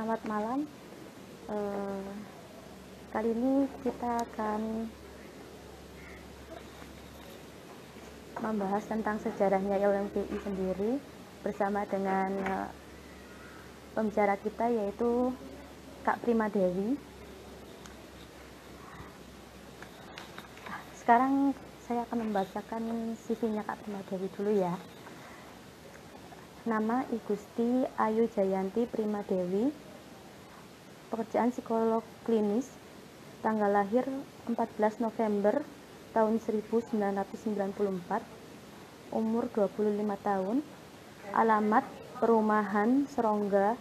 Selamat malam. Uh, kali ini kita akan membahas tentang sejarahnya LMPI sendiri bersama dengan uh, pembicara kita yaitu Kak Prima Dewi. Sekarang saya akan membacakan CV-nya Kak Prima Dewi dulu ya. Nama I Gusti Ayu Jayanti Prima Dewi, pekerjaan psikolog klinis tanggal lahir 14 November tahun 1994 umur 25 tahun alamat perumahan Serongga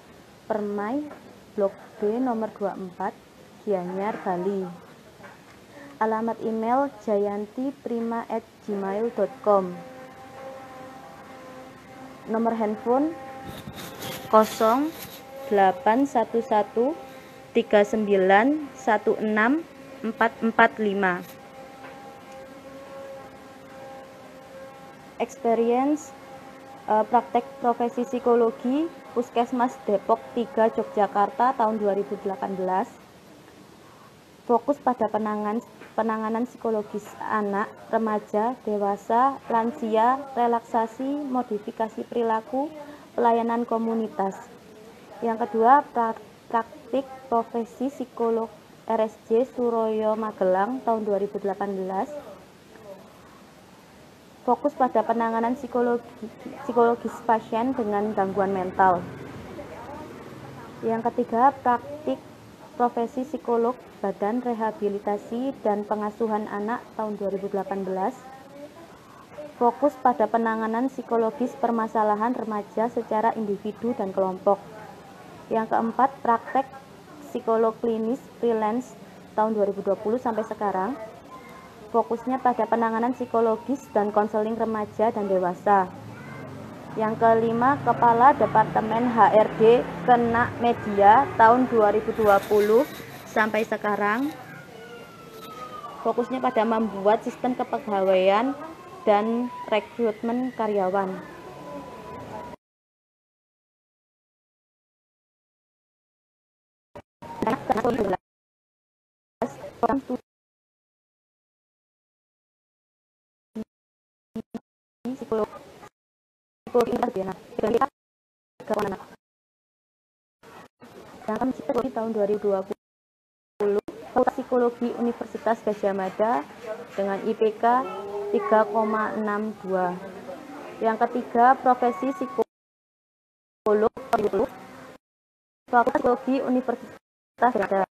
Permai Blok B nomor 24 Gianyar Bali. Alamat email jayantiprima at gmail.com nomor handphone 0811 3916445 experience uh, praktek profesi psikologi Puskesmas Depok 3 Yogyakarta tahun 2018 fokus pada penanganan penanganan psikologis anak, remaja, dewasa, lansia, relaksasi, modifikasi perilaku, pelayanan komunitas. Yang kedua, praktik profesi psikolog RSJ Suroyo Magelang tahun 2018 fokus pada penanganan psikologi, psikologis pasien dengan gangguan mental. Yang ketiga, praktik profesi psikolog Badan Rehabilitasi dan Pengasuhan Anak tahun 2018 fokus pada penanganan psikologis permasalahan remaja secara individu dan kelompok. Yang keempat, praktek psikolog klinis freelance tahun 2020 sampai sekarang. Fokusnya pada penanganan psikologis dan konseling remaja dan dewasa. Yang kelima, Kepala Departemen HRD Kena Media tahun 2020 sampai sekarang. Fokusnya pada membuat sistem kepegawaian dan rekrutmen karyawan. Sedangkan psikologi tahun 2020 Fakultas Psikologi Universitas Gajah Mada dengan IPK 3,62. Yang ketiga, profesi psikolog Fakultas Psikologi Universitas ada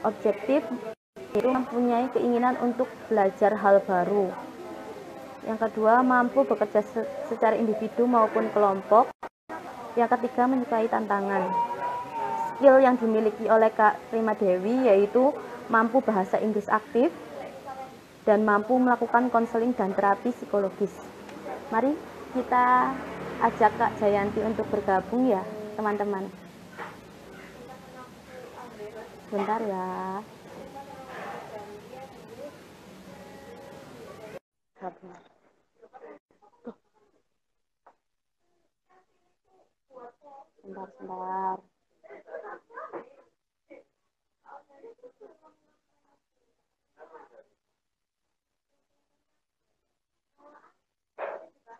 objektif itu mempunyai keinginan untuk belajar hal baru. Yang kedua, mampu bekerja secara individu maupun kelompok. Yang ketiga, menyukai tantangan. Skill yang dimiliki oleh Kak Prima Dewi yaitu mampu bahasa Inggris aktif dan mampu melakukan konseling dan terapi psikologis. Mari kita ajak Kak Jayanti untuk bergabung ya, teman-teman. Bentar ya. Bentar.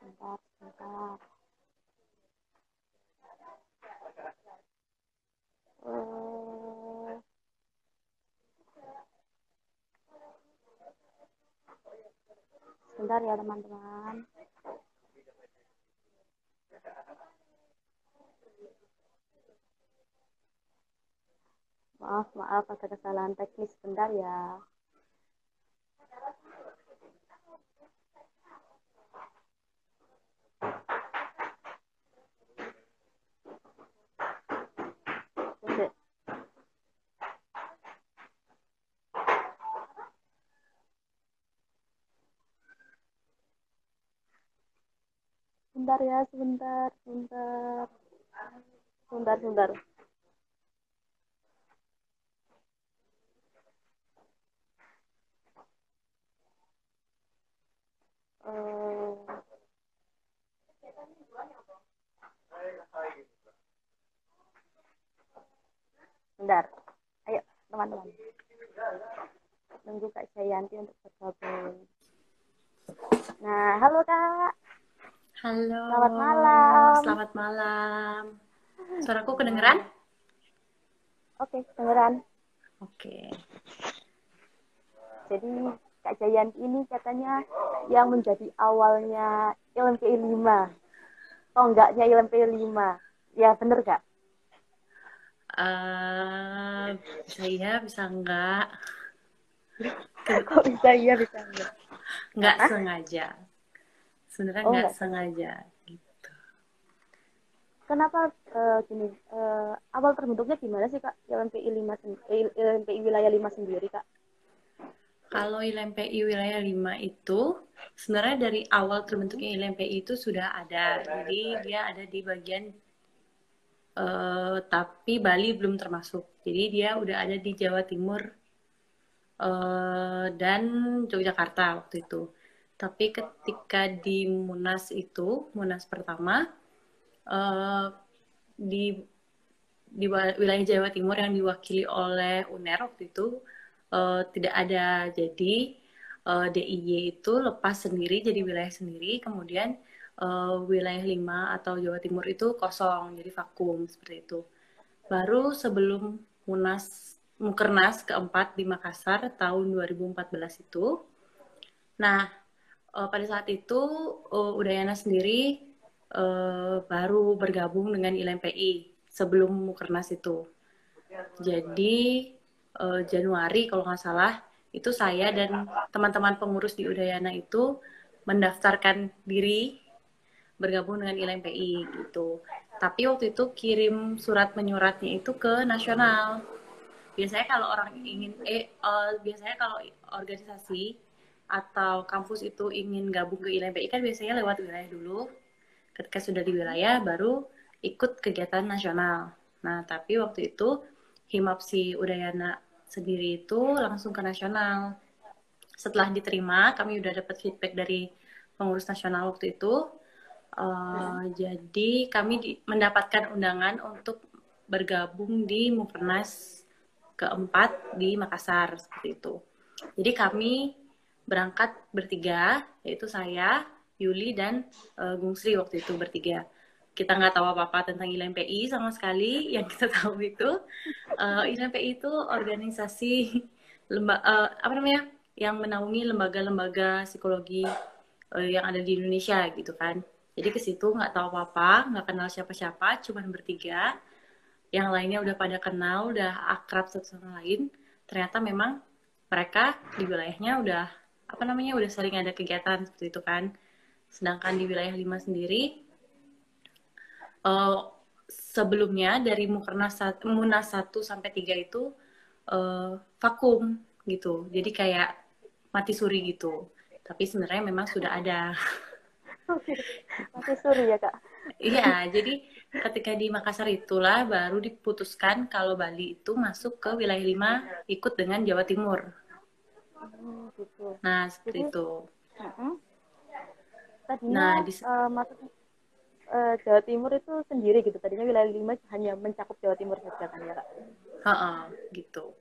Bentar, bentar. Uh, Sebentar ya teman-teman. Maaf, maaf ada kesalahan teknis sebentar ya. Sebentar ya sebentar sebentar sebentar sebentar uh, Bentar. Ayo, teman-teman. Tunggu Kak Jayanti untuk bergabung. Nah, halo Kak. Halo. Selamat malam. Selamat malam. Suaraku kedengeran? Oke, kedengeran. Oke. Jadi Kak Jayanti ini katanya yang menjadi awalnya ILMPI 5. Oh enggaknya ILMPI 5. Ya bener Kak? Uh, bisa iya, bisa enggak. Kok bisa iya, bisa enggak? Enggak sengaja. Sebenarnya Oh, nggak sengaja gitu. Kenapa eh, gini, eh, awal terbentuknya gimana sih Kak ILMPI 5 sen- eh, wilayah 5 sendiri Kak? Kalau ILMPI wilayah 5 itu sebenarnya dari awal terbentuknya ILMPI itu sudah ada. Jadi dia ada di bagian eh, tapi Bali belum termasuk. Jadi dia udah ada di Jawa Timur eh, dan Yogyakarta waktu itu. Tapi ketika di Munas itu, Munas pertama eh, di di wilayah Jawa Timur yang diwakili oleh UNER waktu itu eh, tidak ada. Jadi eh, DIY itu lepas sendiri jadi wilayah sendiri, kemudian eh, wilayah 5 atau Jawa Timur itu kosong, jadi vakum seperti itu. Baru sebelum Munas Mukernas keempat di Makassar tahun 2014 itu. Nah, eh, pada saat itu eh, Udayana sendiri eh, baru bergabung dengan ILMPI sebelum Mukernas itu. Jadi eh, Januari kalau nggak salah itu saya dan teman-teman pengurus di Udayana itu mendaftarkan diri bergabung dengan ILMPI gitu. Tapi waktu itu kirim surat menyuratnya itu ke nasional. Biasanya kalau orang ingin eh eh, biasanya kalau organisasi atau kampus itu ingin gabung ke ILMPI kan biasanya lewat wilayah dulu. Ketika sudah di wilayah baru ikut kegiatan nasional. Nah, tapi waktu itu Himapsi Udayana sendiri itu langsung ke nasional. Setelah diterima, kami udah dapat feedback dari pengurus nasional waktu itu. Eh, Jadi kami di- mendapatkan undangan untuk bergabung di Mukernas keempat di Makassar seperti itu. Jadi kami berangkat bertiga, yaitu saya, Yuli dan eh, Gung Sri waktu itu bertiga. Kita nggak tahu apa-apa tentang ILMPI sama sekali. Yang kita tahu itu eh, ILMPI itu organisasi lemba eh, apa namanya yang menaungi lembaga-lembaga psikologi eh, yang ada di Indonesia gitu kan. Jadi ke situ nggak tahu apa-apa, nggak kenal siapa-siapa, cuman bertiga. Yang lainnya udah pada kenal, udah akrab satu sama lain. Ternyata memang mereka di wilayahnya udah apa namanya udah sering ada kegiatan seperti itu kan. Sedangkan di wilayah 5 sendiri eh, sebelumnya dari Mukernas Munas 1 sampai 3 itu eh, vakum gitu. Jadi kayak mati suri gitu. Tapi sebenarnya memang sudah ada. Masih suri ya Kak? Iya, jadi ketika di Makassar itulah baru diputuskan kalau Bali itu masuk ke wilayah 5 ikut dengan Jawa Timur. Hmm, gitu. Nah, seperti Jadi- itu. Mm-mm. Tadinya Nah, di- eh, maksudnya eh, Jawa Timur itu sendiri gitu. Tadinya wilayah 5 hanya mencakup Jawa Timur saja kan ya Kak? Heeh, gitu.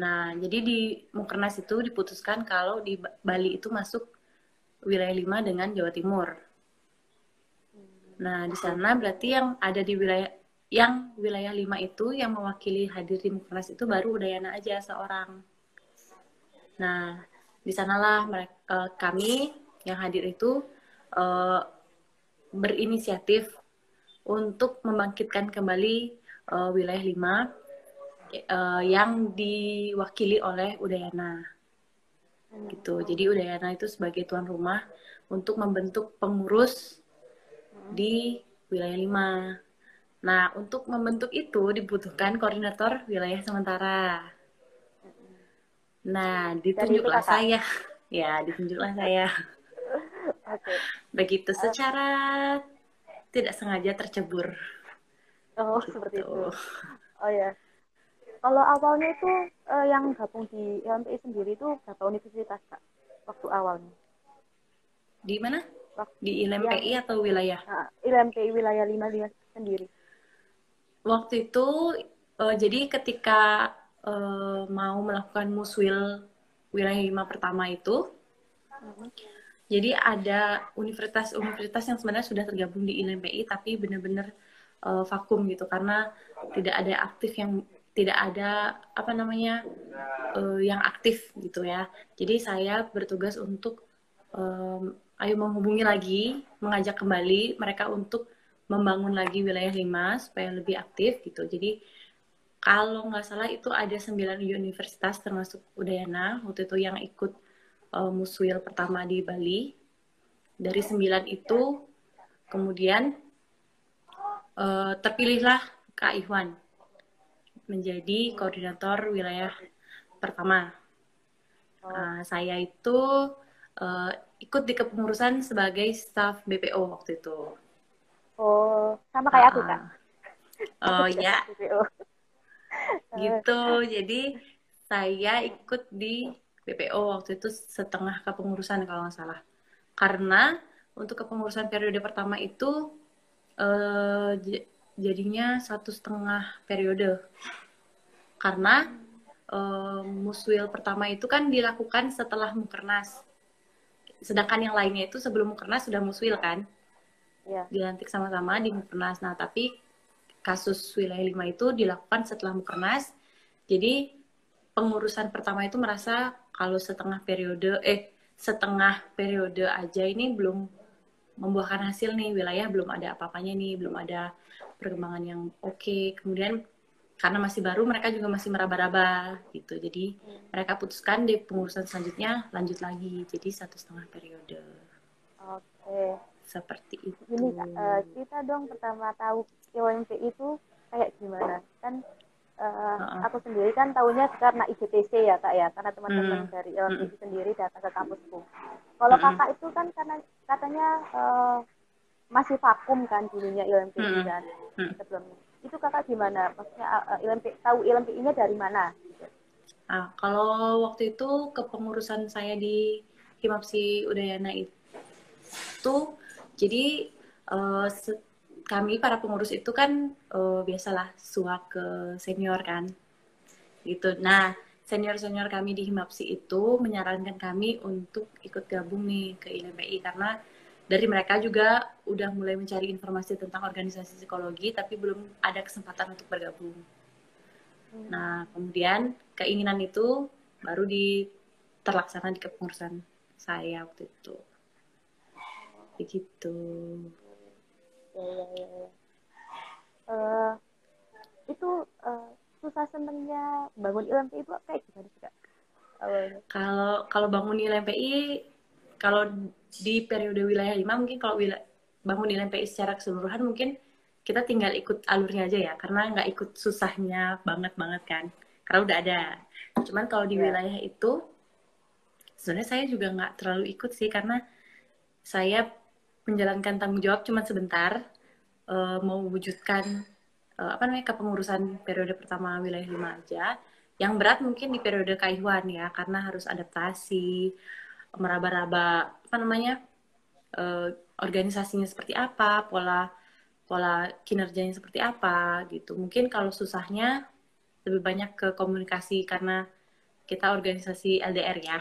Nah, jadi di Mukernas itu diputuskan kalau di Ba- Bali itu masuk wilayah 5 dengan Jawa Timur. Nah, di sana berarti yang ada di wilayah yang wilayah 5 itu yang mewakili hadir di Mukernas itu baru Udayana aja seorang. Nah, di sanalah mereka, kami yang hadir itu eh, berinisiatif untuk membangkitkan kembali eh, wilayah 5 eh, yang diwakili oleh Udayana gitu. Jadi Udayana itu sebagai tuan rumah untuk membentuk pengurus di wilayah 5. Nah, untuk membentuk itu dibutuhkan koordinator wilayah sementara. Nah, ditunjuklah saya. Ya, ditunjuklah saya. Oke. Begitu secara tidak sengaja tercebur. Oh, Gitu. seperti itu. Oh ya. Kalau awalnya itu eh, yang gabung di LMPI sendiri itu berapa universitas Kak? Waktu awalnya. Di mana? Waktu Di ILMPI atau wilayah? nah, LMPI wilayah 5 dia sendiri. Waktu itu uh, jadi ketika uh, mau melakukan muswil wilayah lima pertama itu, jadi ada universitas-universitas yang sebenarnya sudah tergabung di ILMPI tapi benar-benar uh, vakum gitu karena tidak ada aktif yang tidak ada apa namanya uh, yang aktif gitu ya. Jadi saya bertugas untuk um, ayo menghubungi lagi, mengajak kembali mereka untuk membangun lagi wilayah 5 supaya lebih aktif gitu. Jadi kalau nggak salah itu ada 9 universitas termasuk Udayana waktu itu yang ikut uh, muswil pertama di Bali. Dari 9 itu kemudian uh, terpilihlah Kak Iwan menjadi koordinator wilayah pertama. Uh, saya itu uh, ikut di kepengurusan sebagai staf BPO waktu itu. Oh, sama kayak uh, aku kak. Oh ya. gitu. Jadi saya ikut di BPO waktu itu setengah kepengurusan kalau nggak salah. Karena untuk kepengurusan periode pertama itu uh, jadinya satu setengah periode karena uh, muswil pertama itu kan dilakukan setelah mukernas sedangkan yang lainnya itu sebelum mukernas sudah muswil kan ya. dilantik sama-sama di mukernas nah tapi kasus wilayah lima itu dilakukan setelah mukernas jadi pengurusan pertama itu merasa kalau setengah periode eh setengah periode aja ini belum membuahkan hasil nih wilayah belum ada apa-apanya nih belum ada perkembangan yang oke okay. kemudian karena masih baru mereka juga masih meraba-raba gitu jadi hmm. mereka putuskan di pengurusan selanjutnya lanjut lagi jadi satu setengah periode oke okay. Seperti itu ini uh, kita dong pertama tahu KWMP itu kayak gimana kan uh, uh-uh. aku sendiri kan tahunya karena IGTC ya kak ya karena teman-teman hmm. dari LMP hmm. sendiri datang ke kampusku kalau hmm. kakak itu kan karena katanya uh, masih vakum kan dulunya ILMPI hmm. kan hmm. sebelumnya. Itu kakak gimana? Maksudnya uh, ILMPI, tahu ILMPI-nya dari mana? Nah, kalau waktu itu kepengurusan saya di Himapsi Udayana itu, jadi uh, kami para pengurus itu kan uh, biasalah suak ke senior kan, gitu. Nah, senior-senior kami di Himapsi itu menyarankan kami untuk ikut gabung nih ke ILMPI karena dari mereka juga udah mulai mencari informasi tentang organisasi psikologi tapi belum ada kesempatan untuk bergabung. Hmm. Nah, kemudian keinginan itu baru di terlaksana di kepengurusan saya waktu itu. Begitu. Ya, ya, ya. Uh, itu uh, susah senengnya bangun ILMPI itu kayak gimana sih kak? Kalau kalau bangun ILMPI kalau di periode wilayah 5 mungkin kalau wilayah, bangun di LMPI secara keseluruhan mungkin kita tinggal ikut alurnya aja ya karena nggak ikut susahnya banget banget kan karena udah ada cuman kalau di yeah. wilayah itu sebenarnya saya juga nggak terlalu ikut sih karena saya menjalankan tanggung jawab cuma sebentar uh, mewujudkan uh, apa namanya kepengurusan periode pertama wilayah 5 aja yang berat mungkin di periode Kaiwan ya karena harus adaptasi meraba-raba apa namanya uh, organisasinya seperti apa, pola pola kinerjanya seperti apa gitu. Mungkin kalau susahnya lebih banyak ke komunikasi karena kita organisasi LDR ya.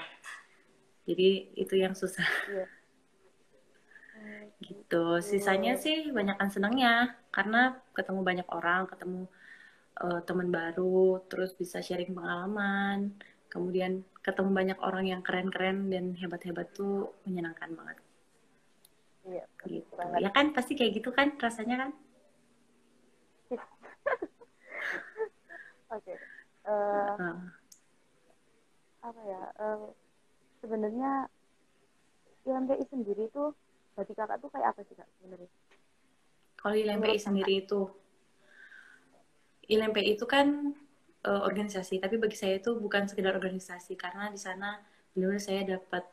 Jadi itu yang susah. Yeah. Gitu. Sisanya sih banyakkan senangnya karena ketemu banyak orang, ketemu uh, teman baru, terus bisa sharing pengalaman, kemudian ketemu banyak orang yang keren-keren dan hebat-hebat tuh menyenangkan banget. Iya, gitu. Banget. Ya kan pasti kayak gitu kan rasanya kan? Oke. Okay. Uh, eh, uh. Apa ya? Uh, sebenarnya ILMPI sendiri itu bagi kakak tuh kayak apa sih kak sebenarnya? Kalau ILMPI sendiri itu, ILMPI itu kan uh, organisasi tapi bagi saya itu bukan sekedar organisasi karena di sana benar-benar saya dapat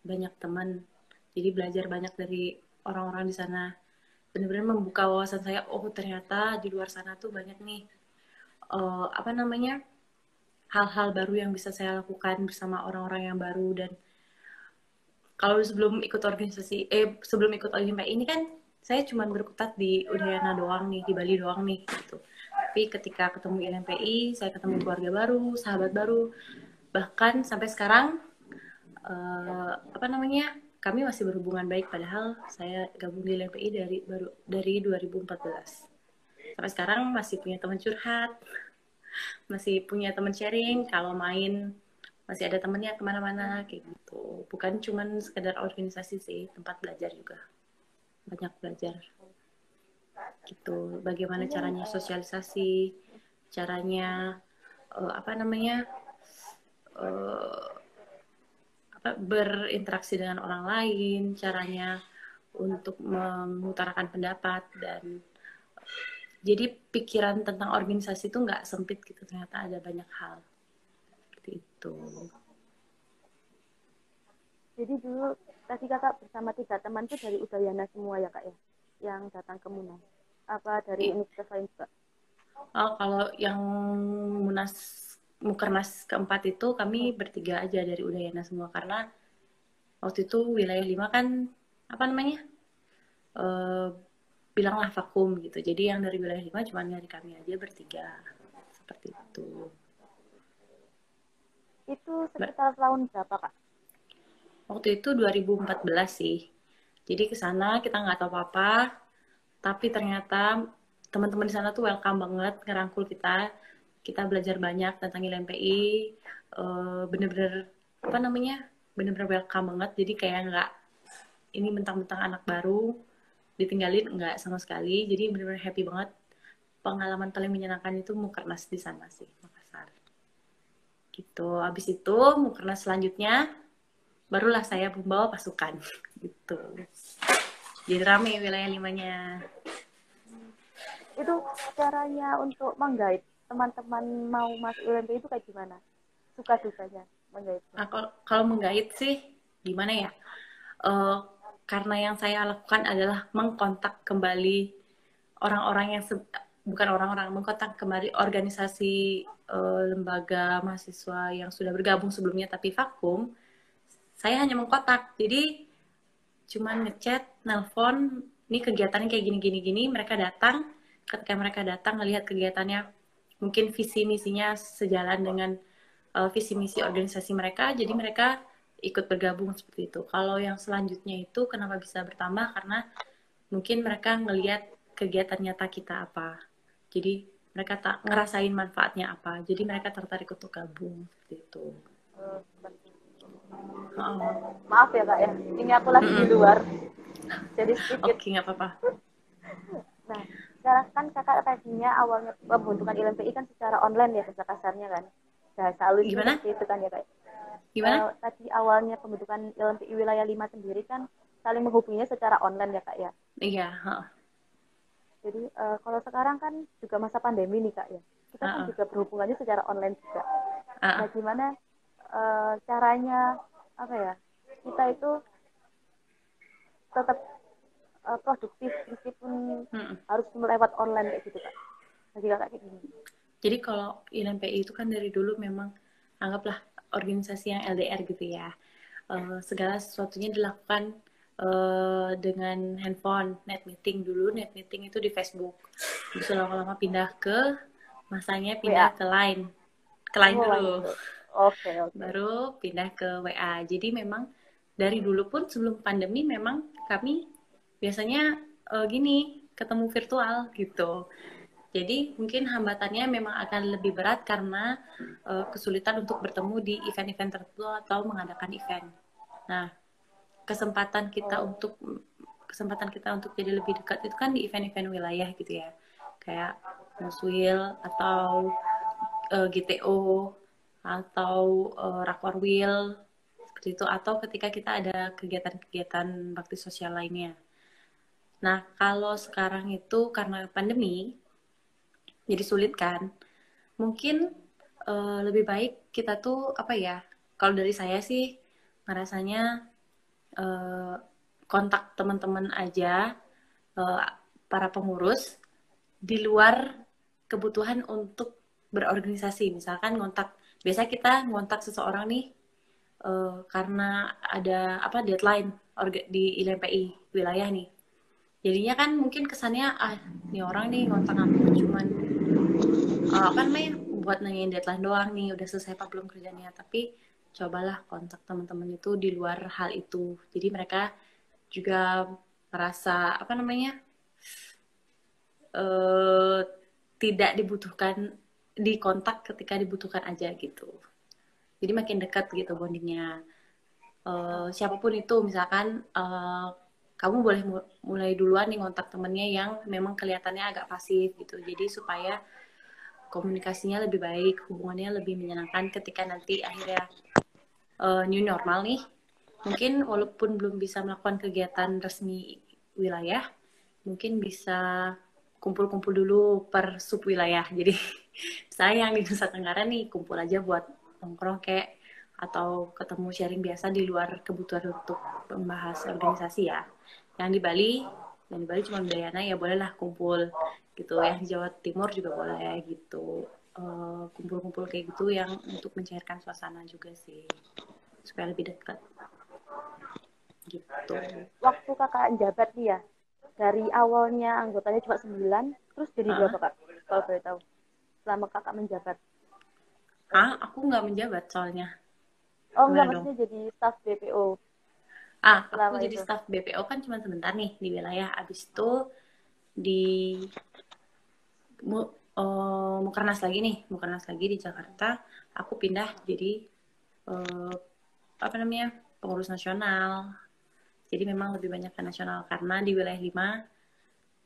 banyak teman. Jadi belajar banyak dari orang-orang di sana. Benar-benar membuka wawasan saya oh ternyata di luar sana tuh banyak nih uh, apa namanya hal-hal baru yang bisa saya lakukan bersama orang-orang yang baru dan kalau sebelum ikut organisasi eh sebelum ikut Olimpiade ini kan saya cuma berkutat di Udayana doang nih di Bali doang nih gitu. Tapi ketika ketemu ILMPI saya ketemu keluarga baru sahabat baru bahkan sampai sekarang uh, apa namanya kami masih berhubungan baik padahal saya gabung di ILMPI dari baru dari 2014 sampai sekarang masih punya teman curhat masih punya teman sharing kalau main masih ada temennya ke mana-mana kayak gitu. Bukan cuman sekedar organisasi sih tempat belajar juga. Banyak belajar. Gitu. Bagaimana caranya sosialisasi caranya uh, apa namanya uh, apa berinteraksi dengan orang lain caranya untuk mengutarakan pendapat dan jadi pikiran tentang organisasi itu nggak sempit gitu. Ternyata ada banyak hal itu. Jadi dulu tadi kakak bersama tiga teman itu dari Udayana semua ya kak ya, yang datang ke Munas. Apa dari universitas lain juga? Oh kalau yang Munas Mukernas keempat itu kami bertiga aja dari Udayana semua karena waktu itu wilayah lima kan apa namanya uh, bilanglah vakum gitu. Jadi yang dari wilayah lima cuma dari kami aja bertiga seperti itu. Itu sekitar tahun berapa, Kak? Waktu itu 2014 sih. Jadi ke sana kita nggak tahu apa-apa, tapi ternyata teman-teman di sana tuh welcome banget ngerangkul kita. Kita belajar banyak tentang ILMPI, eh, bener-bener apa namanya? bener-bener welcome banget. Jadi kayak nggak ini mentang-mentang anak baru ditinggalin nggak sama sekali. Jadi bener-bener happy banget. Pengalaman paling menyenangkan itu mukernas di sana sih gitu. Habis itu karena selanjutnya barulah saya membawa pasukan. Gitu. Jadi rame wilayah limanya. Itu caranya untuk menggait teman-teman mau masuk ULMP itu kayak gimana? Suka dukanya menggait? Nah, kalau, kalau menggait sih gimana ya? Uh, karena yang saya lakukan adalah mengkontak kembali orang-orang yang bukan orang-orang mengkontak kembali organisasi uh, lembaga mahasiswa yang sudah bergabung sebelumnya tapi vakum, saya hanya mengkotak. Jadi cuman ngechat, nelpon, ini kegiatannya kayak gini-gini gini, mereka datang, ketika mereka datang ngelihat kegiatannya mungkin visi misinya sejalan dengan uh, visi misi organisasi mereka, jadi mereka ikut bergabung seperti itu. Kalau yang selanjutnya itu kenapa bisa bertambah karena mungkin mereka ngelihat kegiatan nyata kita apa. Jadi mereka tak ngerasain manfaatnya apa. Jadi mereka tertarik untuk gabung seperti itu. Oh. maaf ya kak ya. Ini aku lagi mm -mm. di luar. Jadi sedikit. Oke okay, nggak apa-apa. Nah sekarang kan kakak tadinya awalnya pembentukan ILMPI kan secara online ya bahasa kasarnya kan. Bahasa halus gimana? itu kan ya kak gimana? Uh, tadi awalnya pembentukan ILMPI wilayah 5 sendiri kan saling menghubunginya secara online ya kak ya. Iya huh. Jadi uh, kalau sekarang kan juga masa pandemi nih kak ya, kita uh -uh. kan juga berhubungannya secara online juga. Uh -uh. Nah gimana uh, caranya apa ya kita itu tetap uh, produktif meskipun hmm. harus melewat online kayak gitu kak. Jadi kakak kayak gini. Jadi kalau ILMPI itu kan dari dulu memang anggaplah organisasi yang LDR gitu ya. Uh, segala sesuatunya dilakukan uh, dengan handphone net meeting dulu. Net meeting itu di Facebook. Bisa lama-lama pindah ke masanya pindah WA. ke Line. Ke Line oh, dulu. Okay, okay. baru pindah ke WA jadi memang dari dulu pun sebelum pandemi memang kami biasanya uh, gini ketemu virtual gitu. Jadi mungkin hambatannya memang akan lebih berat karena uh, kesulitan untuk bertemu di event-event tertentu atau mengadakan event. Nah, kesempatan kita oh. untuk kesempatan kita untuk jadi lebih dekat itu kan di event-event wilayah gitu ya kayak Muswil atau uh, eh, GTO atau uh, Rakwarwil seperti itu atau ketika kita ada kegiatan-kegiatan bakti sosial lainnya. Nah kalau sekarang itu karena pandemi jadi sulit kan, mungkin uh, lebih baik kita tuh apa ya? Kalau dari saya sih ngerasanya uh, kontak teman-teman aja uh, para pengurus di luar kebutuhan untuk berorganisasi. Misalkan ngontak biasa kita ngontak seseorang nih uh, karena ada apa deadline di ILMPI wilayah nih. Jadinya kan mungkin kesannya ah ini orang nih ngontak aku cuman apa namanya buat nanyain deadline doang nih udah selesai apa belum kerjanya. Tapi cobalah kontak teman-teman itu di luar hal itu. Jadi mereka juga merasa apa namanya uh, tidak dibutuhkan di kontak ketika dibutuhkan aja gitu. Jadi makin dekat gitu bondingnya. Uh, siapa pun itu misalkan uh, kamu boleh mulai duluan nih kontak temennya yang memang kelihatannya agak pasif gitu. Jadi supaya komunikasinya lebih baik hubungannya lebih menyenangkan ketika nanti akhirnya uh, new normal nih. Mungkin walaupun belum bisa melakukan kegiatan resmi wilayah mungkin bisa kumpul-kumpul dulu per sub wilayah jadi saya yang di Nusa Tenggara nih kumpul aja buat nongkrong kayak atau ketemu sharing biasa di luar kebutuhan untuk membahas organisasi ya. Yang di Bali yang di Bali cuma Udayana ya bolehlah kumpul gitu. Yang di Jawa Timur juga boleh gitu kumpul-kumpul uh, kayak gitu yang untuk mencairkan suasana juga sih. Supaya lebih dekat. Gitu. Waktu kakak jabat nih ya dari awalnya anggotanya cuma sembilan terus jadi berapa kak kalau boleh tahu selama kakak menjabat. Ah aku nggak menjabat soalnya. Oh nggak maksudnya jadi staff BPO ah aku jadi staff BPO kan cuma sebentar nih di wilayah. Abis itu di uh, Mukernas lagi nih Mukernas lagi di Jakarta aku pindah jadi uh, apa namanya pengurus nasional jadi memang lebih banyak ke nasional karena di wilayah 5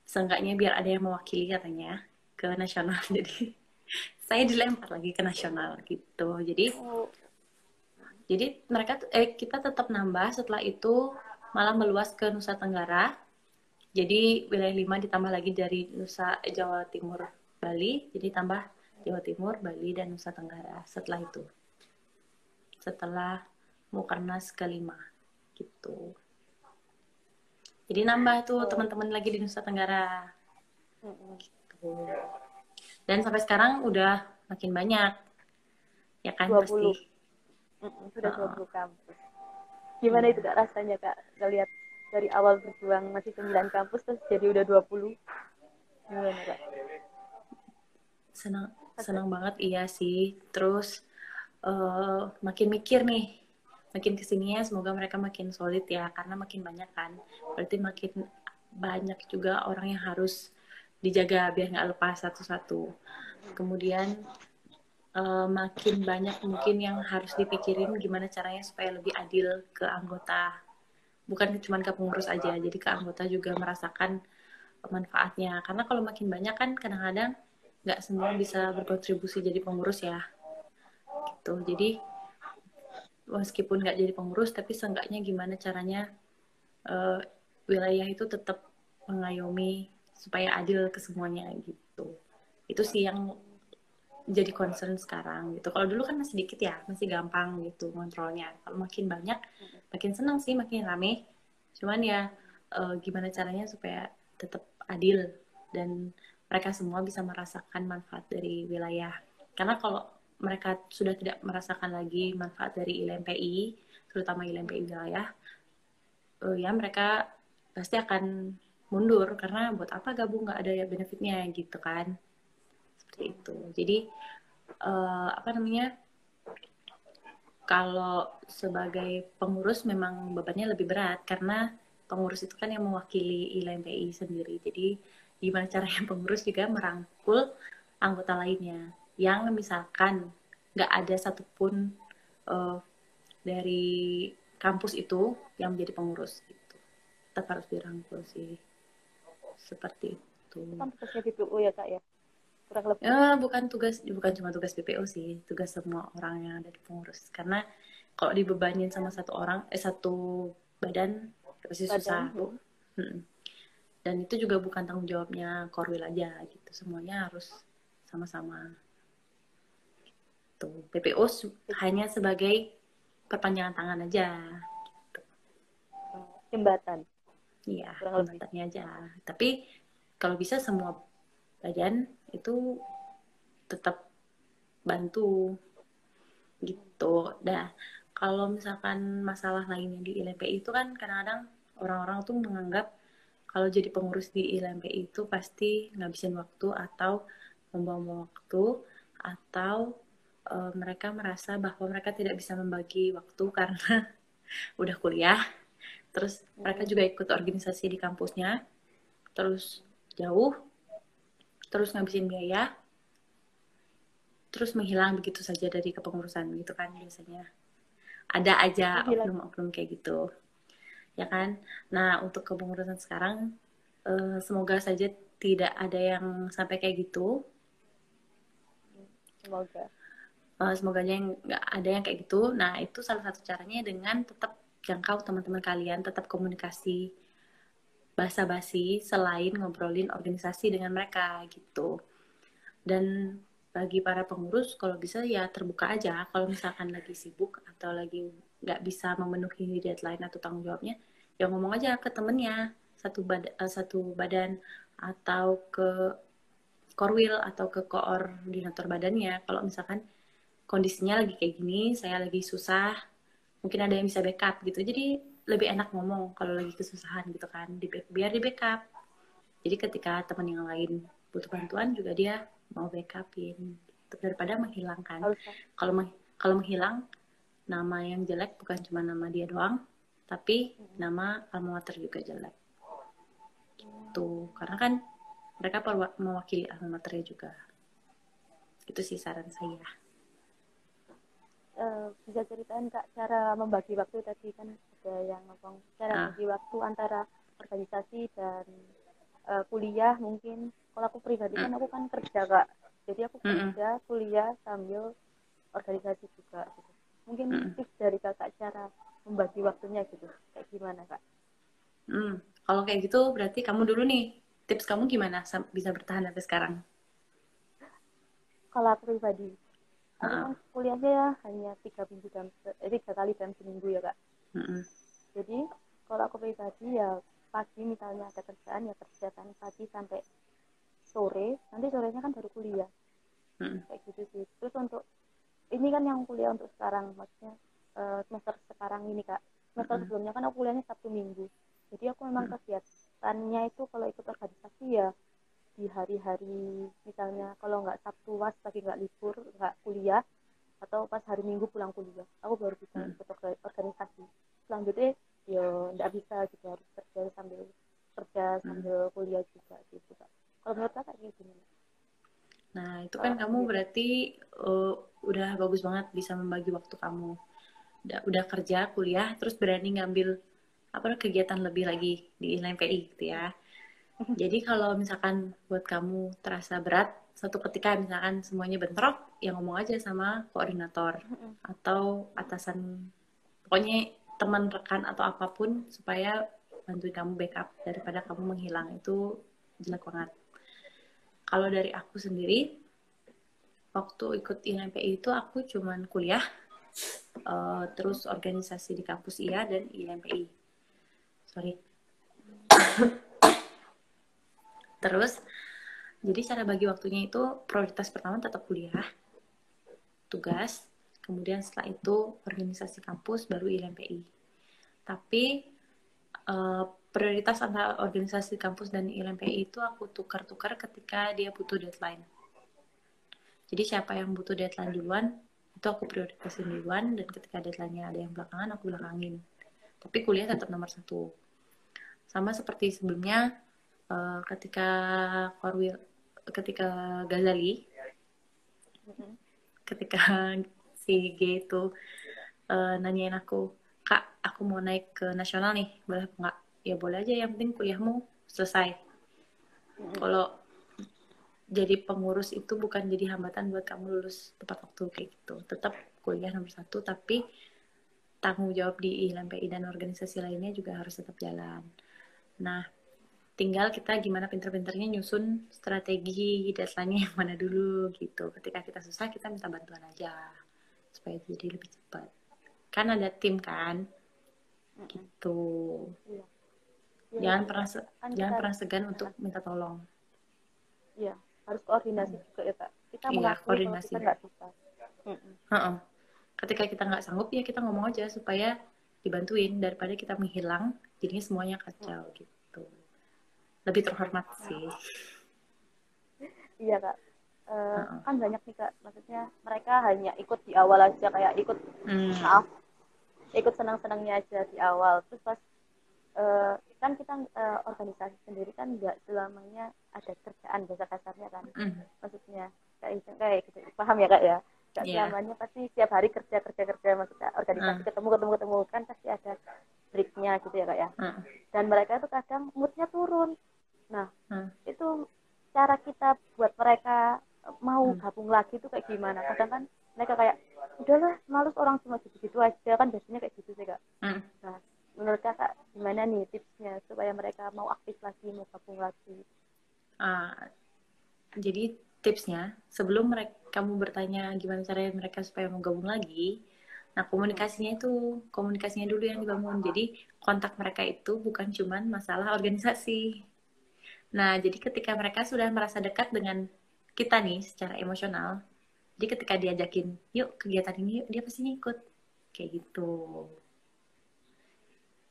seenggaknya biar ada yang mewakili katanya ke nasional. Jadi saya dilempar lagi ke nasional gitu. Jadi oh. jadi mereka eh kita tetap nambah setelah itu malah meluas ke Nusa Tenggara. Jadi wilayah 5 ditambah lagi dari Nusa eh, Jawa Timur Bali, jadi tambah Jawa Timur, Bali dan Nusa Tenggara setelah itu. Setelah Mukernas kelima gitu. Jadi nambah tuh teman-teman lagi di Nusa Tenggara. Gitu. Dan sampai sekarang udah makin banyak. Ya kan 20. pasti. Sudah uh. 20 kampus. Gimana itu Kak rasanya Kak ngeliat dari awal berjuang masih 9 kampus terus jadi udah 20? Gimana Kak? Senang senang banget iya sih. Terus uh, makin mikir nih makin ke sininya semoga mereka makin solid ya karena makin banyak kan. Berarti makin banyak juga orang yang harus dijaga biar nggak lepas satu-satu. Kemudian uh, makin banyak mungkin yang harus dipikirin gimana caranya supaya lebih adil ke anggota. Bukan cuma ke pengurus aja jadi ke anggota juga merasakan manfaatnya. Karena kalau makin banyak kan kadang-kadang nggak semua bisa berkontribusi jadi pengurus ya. Gitu. Jadi meskipun nggak jadi pengurus tapi seenggaknya gimana caranya uh, wilayah itu tetap mengayomi supaya adil ke semuanya gitu. Itu sih yang jadi concern sekarang gitu. Kalau dulu kan masih dikit ya masih gampang gitu kontrolnya kalau makin banyak makin senang sih makin rame. Cuman ya uh, gimana caranya supaya tetap adil dan mereka semua bisa merasakan manfaat dari wilayah. Karena kalau mereka sudah tidak merasakan lagi manfaat dari ILMPI, terutama ILMPI wilayah, uh, ya mereka pasti akan mundur. Karena buat apa gabung? Nggak ada ya benefitnya gitu kan. Seperti itu. Jadi uh, apa namanya kalau sebagai pengurus memang bebannya lebih berat. Karena pengurus itu kan yang mewakili ILMPI sendiri. Jadi gimana caranya pengurus juga merangkul anggota lainnya. Yang misalkan nggak ada satupun uh, dari kampus itu yang menjadi pengurus gitu. Tetap harus dirangkul sih. Seperti itu. Kampusnya BPO ya kak ya? Kurang lebih. Ya, bukan tugas bukan cuma tugas BPO sih. Tugas semua orang yang ada di pengurus. Karena kalau dibebanin sama satu orang eh satu badan pasti susah. bu hmm. Dan itu juga bukan tanggung jawabnya Korwil aja gitu semuanya harus sama-sama gitu. PPO hanya sebagai perpanjangan tangan aja. Gitu. Jembatan. Iya, jembatannya aja. Tapi kalau bisa semua badan itu tetap bantu gitu. Nah, kalau misalkan masalah lainnya di ILMPI itu kan kadang-kadang orang-orang tuh menganggap kalau jadi pengurus di ILMPI itu pasti ngabisin waktu atau membuang waktu atau uh, mereka merasa bahwa mereka tidak bisa membagi waktu karena udah kuliah. Terus mereka juga ikut organisasi di kampusnya terus jauh terus ngabisin biaya terus menghilang begitu saja dari kepengurusan gitu kan biasanya. Ada aja oknum-oknum kayak gitu ya kan? Nah untuk kepengurusan sekarang uh, semoga saja tidak ada yang sampai kayak gitu. Semoga. Uh, semoga aja yang nggak ada yang kayak gitu. Nah itu salah satu caranya dengan tetap jangkau teman-teman kalian tetap komunikasi basa-basi selain ngobrolin organisasi dengan mereka gitu. Dan bagi para pengurus kalau bisa ya terbuka aja. Kalau misalkan lagi sibuk atau lagi nggak bisa memenuhi deadline atau tanggung jawabnya ya ngomong aja ke temennya satu badan uh, eh, satu badan atau ke korwil atau ke koordinator badannya. Kalau misalkan kondisinya lagi kayak gini saya lagi susah mungkin ada yang bisa backup gitu. Jadi lebih enak ngomong kalau lagi kesusahan gitu kan di biar di backup. Jadi ketika teman yang lain butuh bantuan juga dia mau backupin daripada menghilangkan. Kalau kalau menghilang nama yang jelek bukan cuma nama dia doang tapi hmm. nama alma mater juga jelek. Gitu. Karena kan mereka mewakili alma maternya juga. Itu sih saran saya. Uh, bisa ceritain kak cara membagi waktu tadi? Kan ada yang ngomong cara ah. membagi waktu antara organisasi dan uh, kuliah mungkin. Kalau aku pribadi kan aku kan kerja kak. Jadi aku kerja mm kuliah sambil organisasi juga gitu. Mungkin mm tips dari kakak cara membagi waktunya gitu. Kayak gimana kak? Mm. kalau kayak gitu berarti kamu dulu nih tips kamu gimana bisa bertahan sampai sekarang? Kalau aku pribadi aku kan kuliahnya ya hanya tiga minggu dan eh, tiga kali dalam seminggu ya kak. Mm -hmm. jadi kalau aku pribadi ya pagi misalnya ada kerjaan ya kerjakan pagi sampai sore. Nanti sorenya kan baru kuliah. Hmm. kayak gitu sih. Terus untuk ini kan yang kuliah untuk sekarang maksudnya uh, semester sekarang ini kak semester hmm. sebelumnya kan aku kuliahnya sabtu minggu jadi aku memang hmm. kegiatannya itu kalau ikut organisasi ya di hari-hari misalnya kalau nggak sabtu was lagi nggak libur nggak kuliah atau pas hari minggu pulang kuliah aku baru bisa hmm. ikut organisasi selanjutnya ya nggak bisa gitu harus kerja sambil kerja hmm. sambil hmm. kuliah juga gitu kak kalau menurut kakak kayak gimana nah itu kan oh, kamu gitu. berarti uh, udah bagus banget bisa membagi waktu kamu. Udah, udah kerja kuliah terus berani ngambil apa kegiatan lebih lagi di LMPI gitu ya. Jadi kalau misalkan buat kamu terasa berat satu ketika misalkan semuanya bentrok ya ngomong aja sama koordinator atau atasan pokoknya teman rekan atau apa pun supaya bantuin kamu backup daripada kamu menghilang. Itu jelek banget. Kalau dari aku sendiri, waktu ikut ILMPI itu aku cuman kuliah, uh, terus organisasi di kampus iya dan ILMPI. Sorry. terus, jadi cara bagi waktunya itu prioritas pertama tetap kuliah, tugas, kemudian setelah itu organisasi kampus baru ILMPI tapi uh, prioritas antara organisasi kampus dan ILMPI itu aku tukar-tukar ketika dia butuh deadline. Jadi siapa yang butuh deadline duluan itu aku prioritasin duluan dan ketika deadline-nya ada yang belakangan aku belakangin. Tapi kuliah tetap nomor satu. Sama seperti sebelumnya uh, ketika Korwil ketika Ghazali mm-hmm. ketika si G itu uh, nanyain aku kak aku mau naik ke nasional nih boleh nggak ya boleh aja yang penting kuliahmu selesai. Hmm. kalau jadi pengurus itu bukan jadi hambatan buat kamu lulus tepat waktu kayak gitu. Tetap kuliah nomor satu tapi tanggung jawab di ILMPI dan organisasi lainnya juga harus tetap jalan. Nah tinggal kita gimana pinter-pinternya nyusun strategi deadline yang mana dulu gitu. Ketika kita susah kita minta bantuan aja supaya jadi lebih cepat. Kan ada tim kan? Gitu. Iya. Ya, jangan pernah kan jangan pernah segan untuk minta tolong. Iya harus koordinasi hmm. juga ya kak. Kita iya, koordinasi kita nggak bisa. Uh -uh. ketika kita nggak sanggup ya kita ngomong aja supaya dibantuin. Daripada kita menghilang jadinya semuanya kacau hmm. gitu. Lebih terhormat sih. Iya kak. Uh, Uh-uh. kan banyak nih kak. Maksudnya mereka hanya ikut di awal aja kayak ikut Hmm. maaf ikut senang-senangnya aja di awal. Terus pas uh, kan kita uh, organisasi sendiri kan nggak selamanya ada kerjaan bahasa kasarnya kan Hmm. maksudnya kayak kayak gitu paham ya kak ya nggak Iya. selamanya pasti setiap hari kerja kerja kerja maksudnya organisasi Hmm. ketemu ketemu ketemu kan pasti ada breaknya gitu ya kak ya Hmm. dan mereka tuh kadang moodnya turun nah Hmm. itu cara kita buat mereka mau Hmm. gabung lagi tuh kayak gimana kadang kan mereka kayak udahlah males orang cuma gitu-gitu aja kan biasanya kayak gitu sih kak Hmm. nah menurut kakak gimana nih tipsnya supaya mereka mau aktif lagi mau gabung lagi Ah, jadi tipsnya sebelum mereka kamu bertanya gimana caranya mereka supaya mau gabung lagi, nah komunikasinya itu komunikasinya dulu yang dibangun. Jadi kontak mereka itu bukan cuman masalah organisasi. Nah jadi ketika mereka sudah merasa dekat dengan kita nih secara emosional, jadi ketika diajakin yuk kegiatan ini yuk dia pasti ngikut kayak gitu.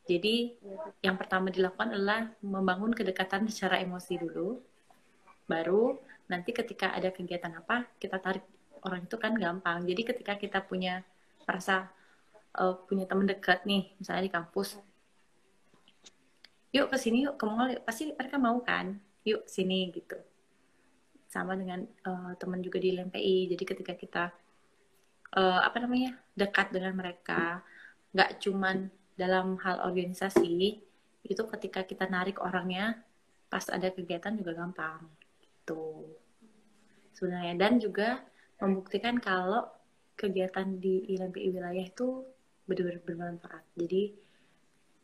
Jadi yang pertama dilakukan adalah membangun kedekatan secara emosi dulu. Baru nanti ketika ada kegiatan apa, kita tarik orang itu kan gampang. Jadi ketika kita punya merasa eh, punya teman dekat nih, misalnya di kampus, yuk ke sini yuk ke mall yuk. pasti mereka mau kan, yuk sini gitu. Sama dengan eh, teman juga di LMPI. Jadi ketika kita eh, apa namanya dekat dengan mereka, nggak cuman dalam hal organisasi itu ketika kita narik orangnya pas ada kegiatan juga gampang gitu sebenarnya dan juga membuktikan kalau kegiatan di ILMPI wilayah itu benar-benar bermanfaat jadi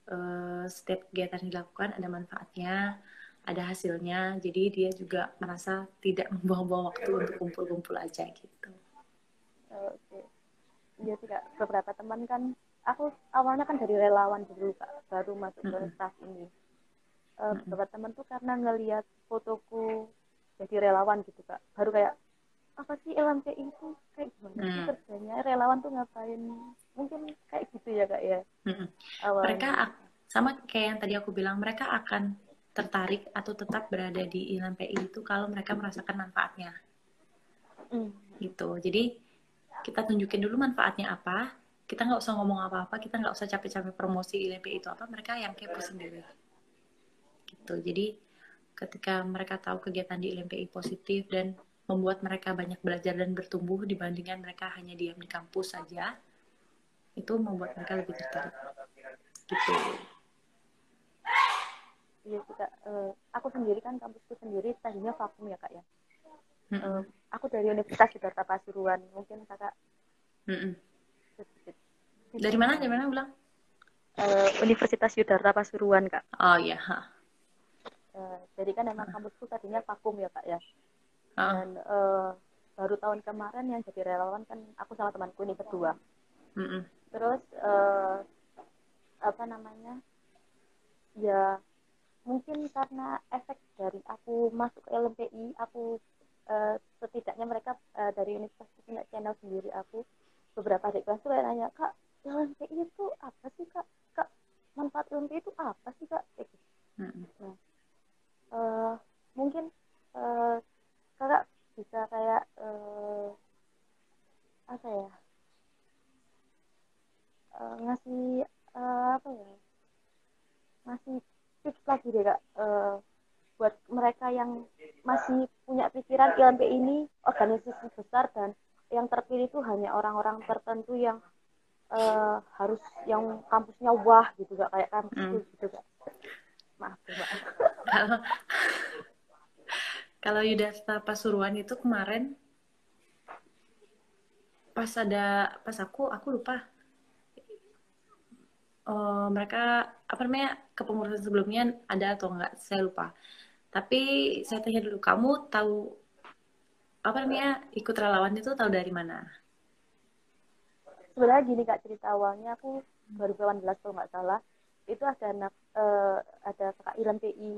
eh, setiap kegiatan yang dilakukan ada manfaatnya ada hasilnya jadi dia juga merasa tidak membuang-buang waktu untuk kumpul-kumpul aja gitu Oke. Sih kak. Beberapa teman kan, aku awalnya kan dari relawan dulu kak, baru masuk ke staff ini. Mm-mm. beberapa teman tuh karena ngelihat fotoku jadi relawan gitu kak, baru kayak apa sih LMPI itu kayak gimana sih Hmm. kerjanya relawan tuh ngapain? Mungkin kayak gitu ya kak ya awalnya. mereka sama kayak yang tadi aku bilang mereka akan tertarik atau tetap berada di ILMPI itu kalau mereka merasakan manfaatnya Hmm. gitu jadi kita tunjukin dulu manfaatnya apa kita nggak usah ngomong apa-apa kita nggak usah capek-capek promosi ILMPI itu apa mereka yang kepo sendiri gitu jadi ketika mereka tahu kegiatan di ILMPI positif dan membuat mereka banyak belajar dan bertumbuh dibandingkan mereka hanya diam di kampus saja itu membuat mereka lebih tertarik gitu Iya kak. Eh, aku sendiri kan kampusku sendiri tadinya vakum ya kak ya. Mm-mm. Eh, aku dari Universitas Siddhartha Pasuruan. Mungkin kakak Mm-mm. sedikit. Dari mana? Dari mana bilang? Eh, Universitas Siddhartha Pasuruan kak. Oh iya. Eh, jadi kan emang kampusku tadinya vakum ya kak ya. Ah, Dan eh, baru tahun kemarin yang jadi relawan kan aku sama temanku nih berdua. mm-mm. Terus eh, apa namanya? Ya mungkin karena efek dari aku masuk ke LMPI, aku eh, setidaknya mereka eh, dari universitas itu punya channel sendiri aku beberapa adik kelas tuh kayak nanya kak LMPI itu apa sih kak kak manfaat LMPI itu apa sih kak kayak gitu. Mm-mm. Eh, mungkin eh, kakak bisa kayak eh, apa ya eh, ngasih eh, apa ya ngasih tips lagi deh kak eh, buat mereka yang masih punya pikiran ILMP ini organisasi besar dan yang terpilih itu orang-orang tertentu yang eh, harus yang kampusnya wah gitu kak. Kayak kampusku Hmm. gitu maaf ya, maaf Kalau kalau Yudhasta Pasuruan itu kemarin pas ada pas aku aku lupa. Eh, mereka apa namanya kepengurusan sebelumnya ada atau enggak saya lupa. Tapi saya tanya dulu kamu tahu apa namanya ikut relawan itu tahu dari mana sebenarnya gini kak cerita awalnya aku 2018 kalau nggak salah. Itu ada anak eh, ada kakak Ilan PI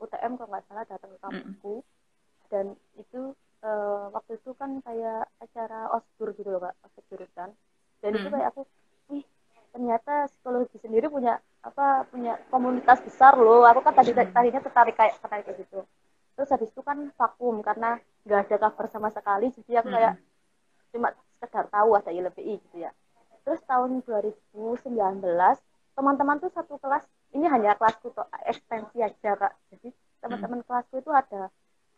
UTM kalau nggak salah datang ke kampusku. Dan itu eh, waktu itu kan kayak acara osdur gitu loh kak osdur jurusan. Dan itu Hmm. kayak aku wih ternyata psikologi sendiri punya apa punya komunitas besar loh. Aku kan tadi tadinya tertarik kayak tertarik kayak gitu. Terus habis itu kan vakum karena nggak ada cover sama sekali. Jadi aku kayak cuma sekedar tahu ada ILPI gitu ya terus tahun 2019 teman-teman tuh satu kelas ini hanya kelasku tuh ekstensi aja kak. Jadi teman-teman kelasku itu ada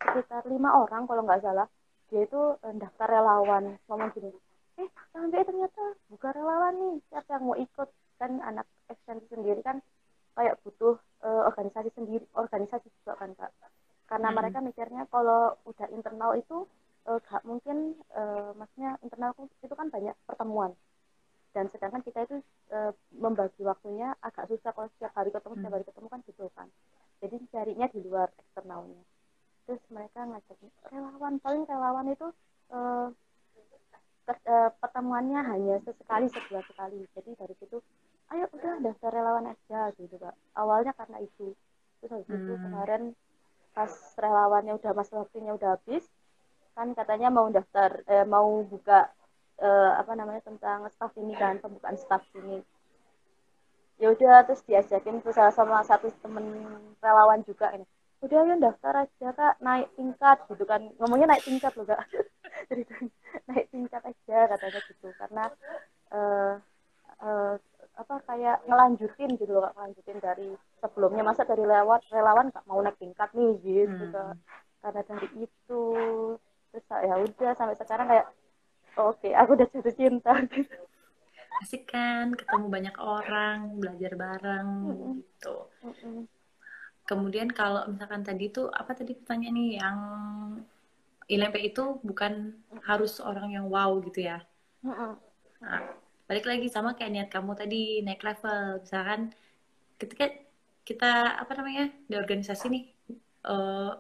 sekitar lima orang kalau nggak salah. Dia itu eh, daftar relawan. Ngomong gini eh sampai ternyata buka relawan nih siapa yang mau ikut? Kan anak ekstensi sendiri kan kayak butuh uh, organisasi sendiri organisasi juga kan kak. Karena hmm. mereka mikirnya kalau udah internal itu uh, gak mungkin uh, maksudnya internal itu kan banyak pertemuan dan sedangkan kita itu uh, membagi waktunya agak susah kalau setiap hari ketemu setiap hmm. hari ketemu kan gitu kan. Jadi carinya di luar eksternalnya. Terus mereka ngajak relawan paling relawan itu uh, pertemuannya hanya sesekali sebulan sekali. Jadi dari situ ayo udah daftar relawan aja gitu kak. Awalnya karena itu. Terus habis hmm. itu kemarin pas relawannya udah masa waktunya udah habis kan katanya mau daftar eh, mau buka eh, apa namanya tentang staff ini kan pembukaan staff ini. Ya udah terus diajakin salah sama satu temen relawan juga ini. Udah yuk daftar aja kak. Naik tingkat gitu kan. Ngomongnya naik tingkat loh kak. Jadi naik tingkat aja katanya gitu. Karena uh, uh, apa kayak ngelanjutin gitu loh ngelanjutin dari sebelumnya. Masa dari lewat relawan gak mau naik tingkat nih gitu hmm. karena dari itu. Terus ya udah sampai sekarang kayak oke okay, aku udah jatuh cinta asik kan ketemu banyak orang belajar bareng mm -hmm. gitu mm -hmm. kemudian kalau misalkan tadi tuh apa tadi pertanyaan nih yang ILMP itu bukan harus orang yang wow gitu ya mm -hmm. nah balik lagi sama kayak niat kamu tadi naik level misalkan ketika kita apa namanya di organisasi nih eh,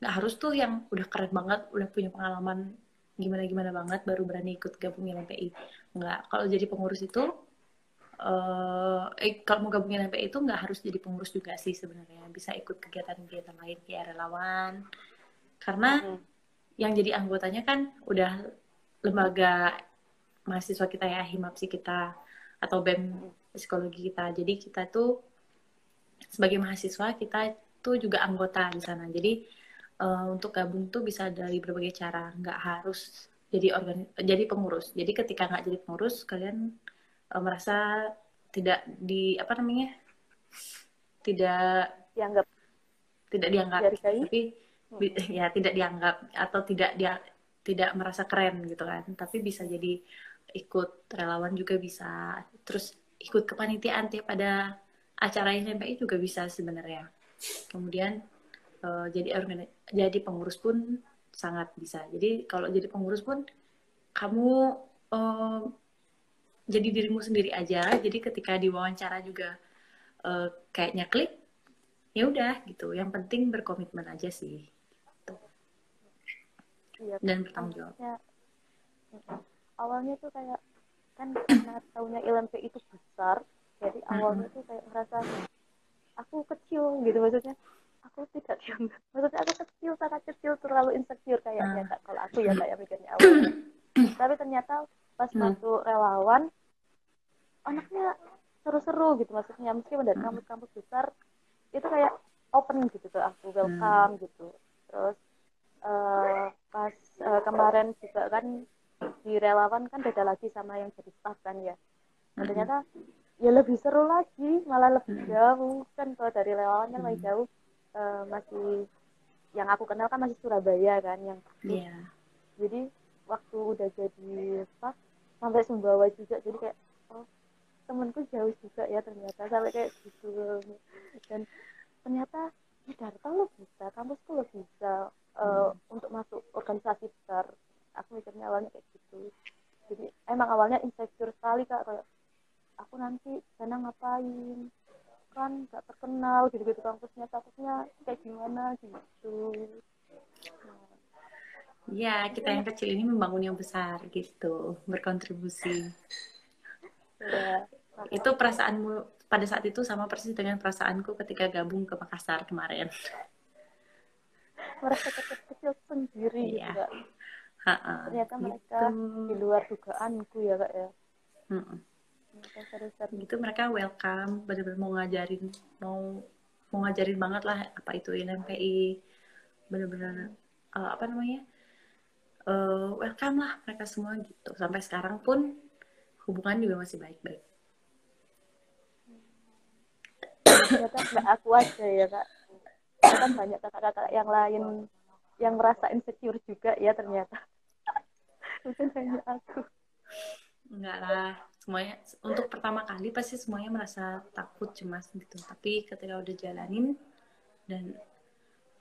nggak uh, harus tuh yang udah keren banget udah punya pengalaman gimana gimana banget baru berani ikut gabungin MPI nggak kalau jadi pengurus itu uh, eh kalau mau gabungin MPI itu nggak harus jadi pengurus juga sih sebenarnya. Bisa ikut kegiatan-kegiatan lain kayak relawan. Karena mm -hmm. yang jadi anggotanya kan udah lembaga mahasiswa kita ya himapsi kita atau bem psikologi kita. Jadi kita tuh sebagai mahasiswa kita tuh juga anggota di sana. Jadi uh, untuk gabung tuh bisa dari berbagai cara. Nggak harus jadi organ jadi pengurus. Jadi ketika nggak jadi pengurus kalian uh, merasa tidak di apa namanya tidak dianggap. tidak dianggap. Tapi hmm. ya tidak dianggap atau tidak dia tidak merasa keren gitu kan. Tapi bisa jadi ikut relawan juga bisa. Terus ikut kepanitiaan tiap pada acara SMPI juga bisa sebenarnya. Kemudian uh, jadi organ jadi pengurus pun sangat bisa. Jadi kalau jadi pengurus pun kamu uh, jadi dirimu sendiri aja. Jadi ketika diwawancara juga uh, kayaknya klik ya udah gitu. Yang penting berkomitmen aja sih. Gitu. iya, dan bertanggung jawab. ya awalnya tuh kayak kan karena tahunya LMP itu besar jadi awalnya tuh kayak ngerasa aku kecil gitu maksudnya aku tidak dianggap maksudnya aku kecil sangat kecil terlalu insecure kayaknya kak. Kalau aku ya kayak mikirnya awalnya tapi ternyata pas mm. masuk relawan anaknya seru-seru gitu maksudnya. Meski dari mm. kampus-kampus besar itu kayak open gitu tuh aku welcome mm. gitu. Terus uh, pas uh, kemarin juga kan di relawan kan beda lagi sama yang jadi staff kan ya. Nah, ternyata ya lebih seru lagi malah lebih jauh kan kalau dari relawan kan lebih jauh uh, masih yang aku kenal kan masih Surabaya kan yang yeah. jadi waktu udah jadi staff sampai Sumbawa juga jadi kayak oh temenku jauh juga ya ternyata sampai kayak gitu. Dan ternyata ya Darta lo bisa kampusku lo bisa uh, hmm. untuk masuk organisasi besar. Aku mikirnya awalnya kayak gitu. Jadi emang awalnya insecure sekali kak kayak aku nanti sana ngapain kan gak terkenal gitu-gitu kampusnya takutnya kayak gimana gitu Ya, kita yang kecil ini membangun yang besar gitu, berkontribusi. Ya, itu perasaanmu pada saat itu sama persis dengan perasaanku ketika gabung ke Makassar kemarin. Merasa kecil sendiri ya. juga ternyata mereka gitu. di luar dugaanku ya kak ya hmm. Gitu mereka welcome benar-benar mau ngajarin mau mau ngajarin banget lah apa itu INMPI benar-benar uh, apa namanya uh, welcome lah mereka semua gitu. Sampai sekarang pun hubungan juga masih baik-baik. Ternyata nggak aku aja ya kak. Kan banyak kakak-kakak yang lain yang merasa insecure juga ya ternyata. Mungkin hanya aku. Enggak lah semuanya untuk pertama kali pasti semuanya merasa takut cemas gitu. Tapi ketika udah jalanin dan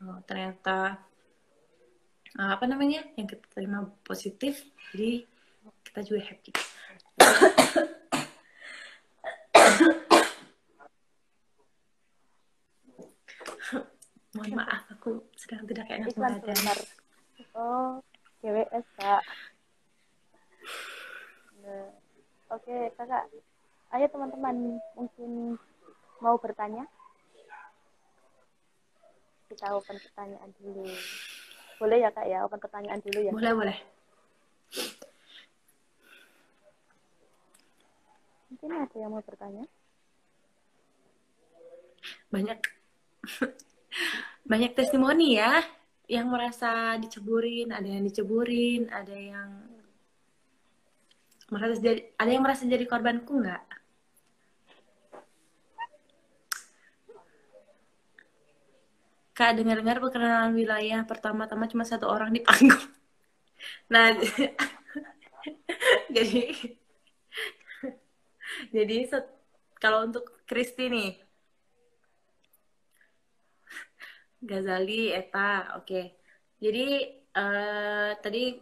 uh, ternyata uh, apa namanya yang kita terima positif jadi kita juga happy. Mohon maaf aku sedang tidak enak sebentar. Oh GWS kak. Nah, oke okay, kakak. Ayo teman-teman mungkin mau bertanya? Kita open pertanyaan dulu. Boleh ya kak ya? Open pertanyaan dulu ya? Boleh boleh. Mungkin ada yang mau bertanya? Banyak. Banyak testimoni ya yang merasa diceburin ada yang diceburin ada yang merasa jadi ada yang merasa jadi korbanku nggak Kak, dengar-dengar perkenalan wilayah pertama-tama cuma satu orang di panggung. Nah, jadi jadi kalau untuk Kristi nih, Ghazali, Eta, oke. Okay. Jadi uh, tadi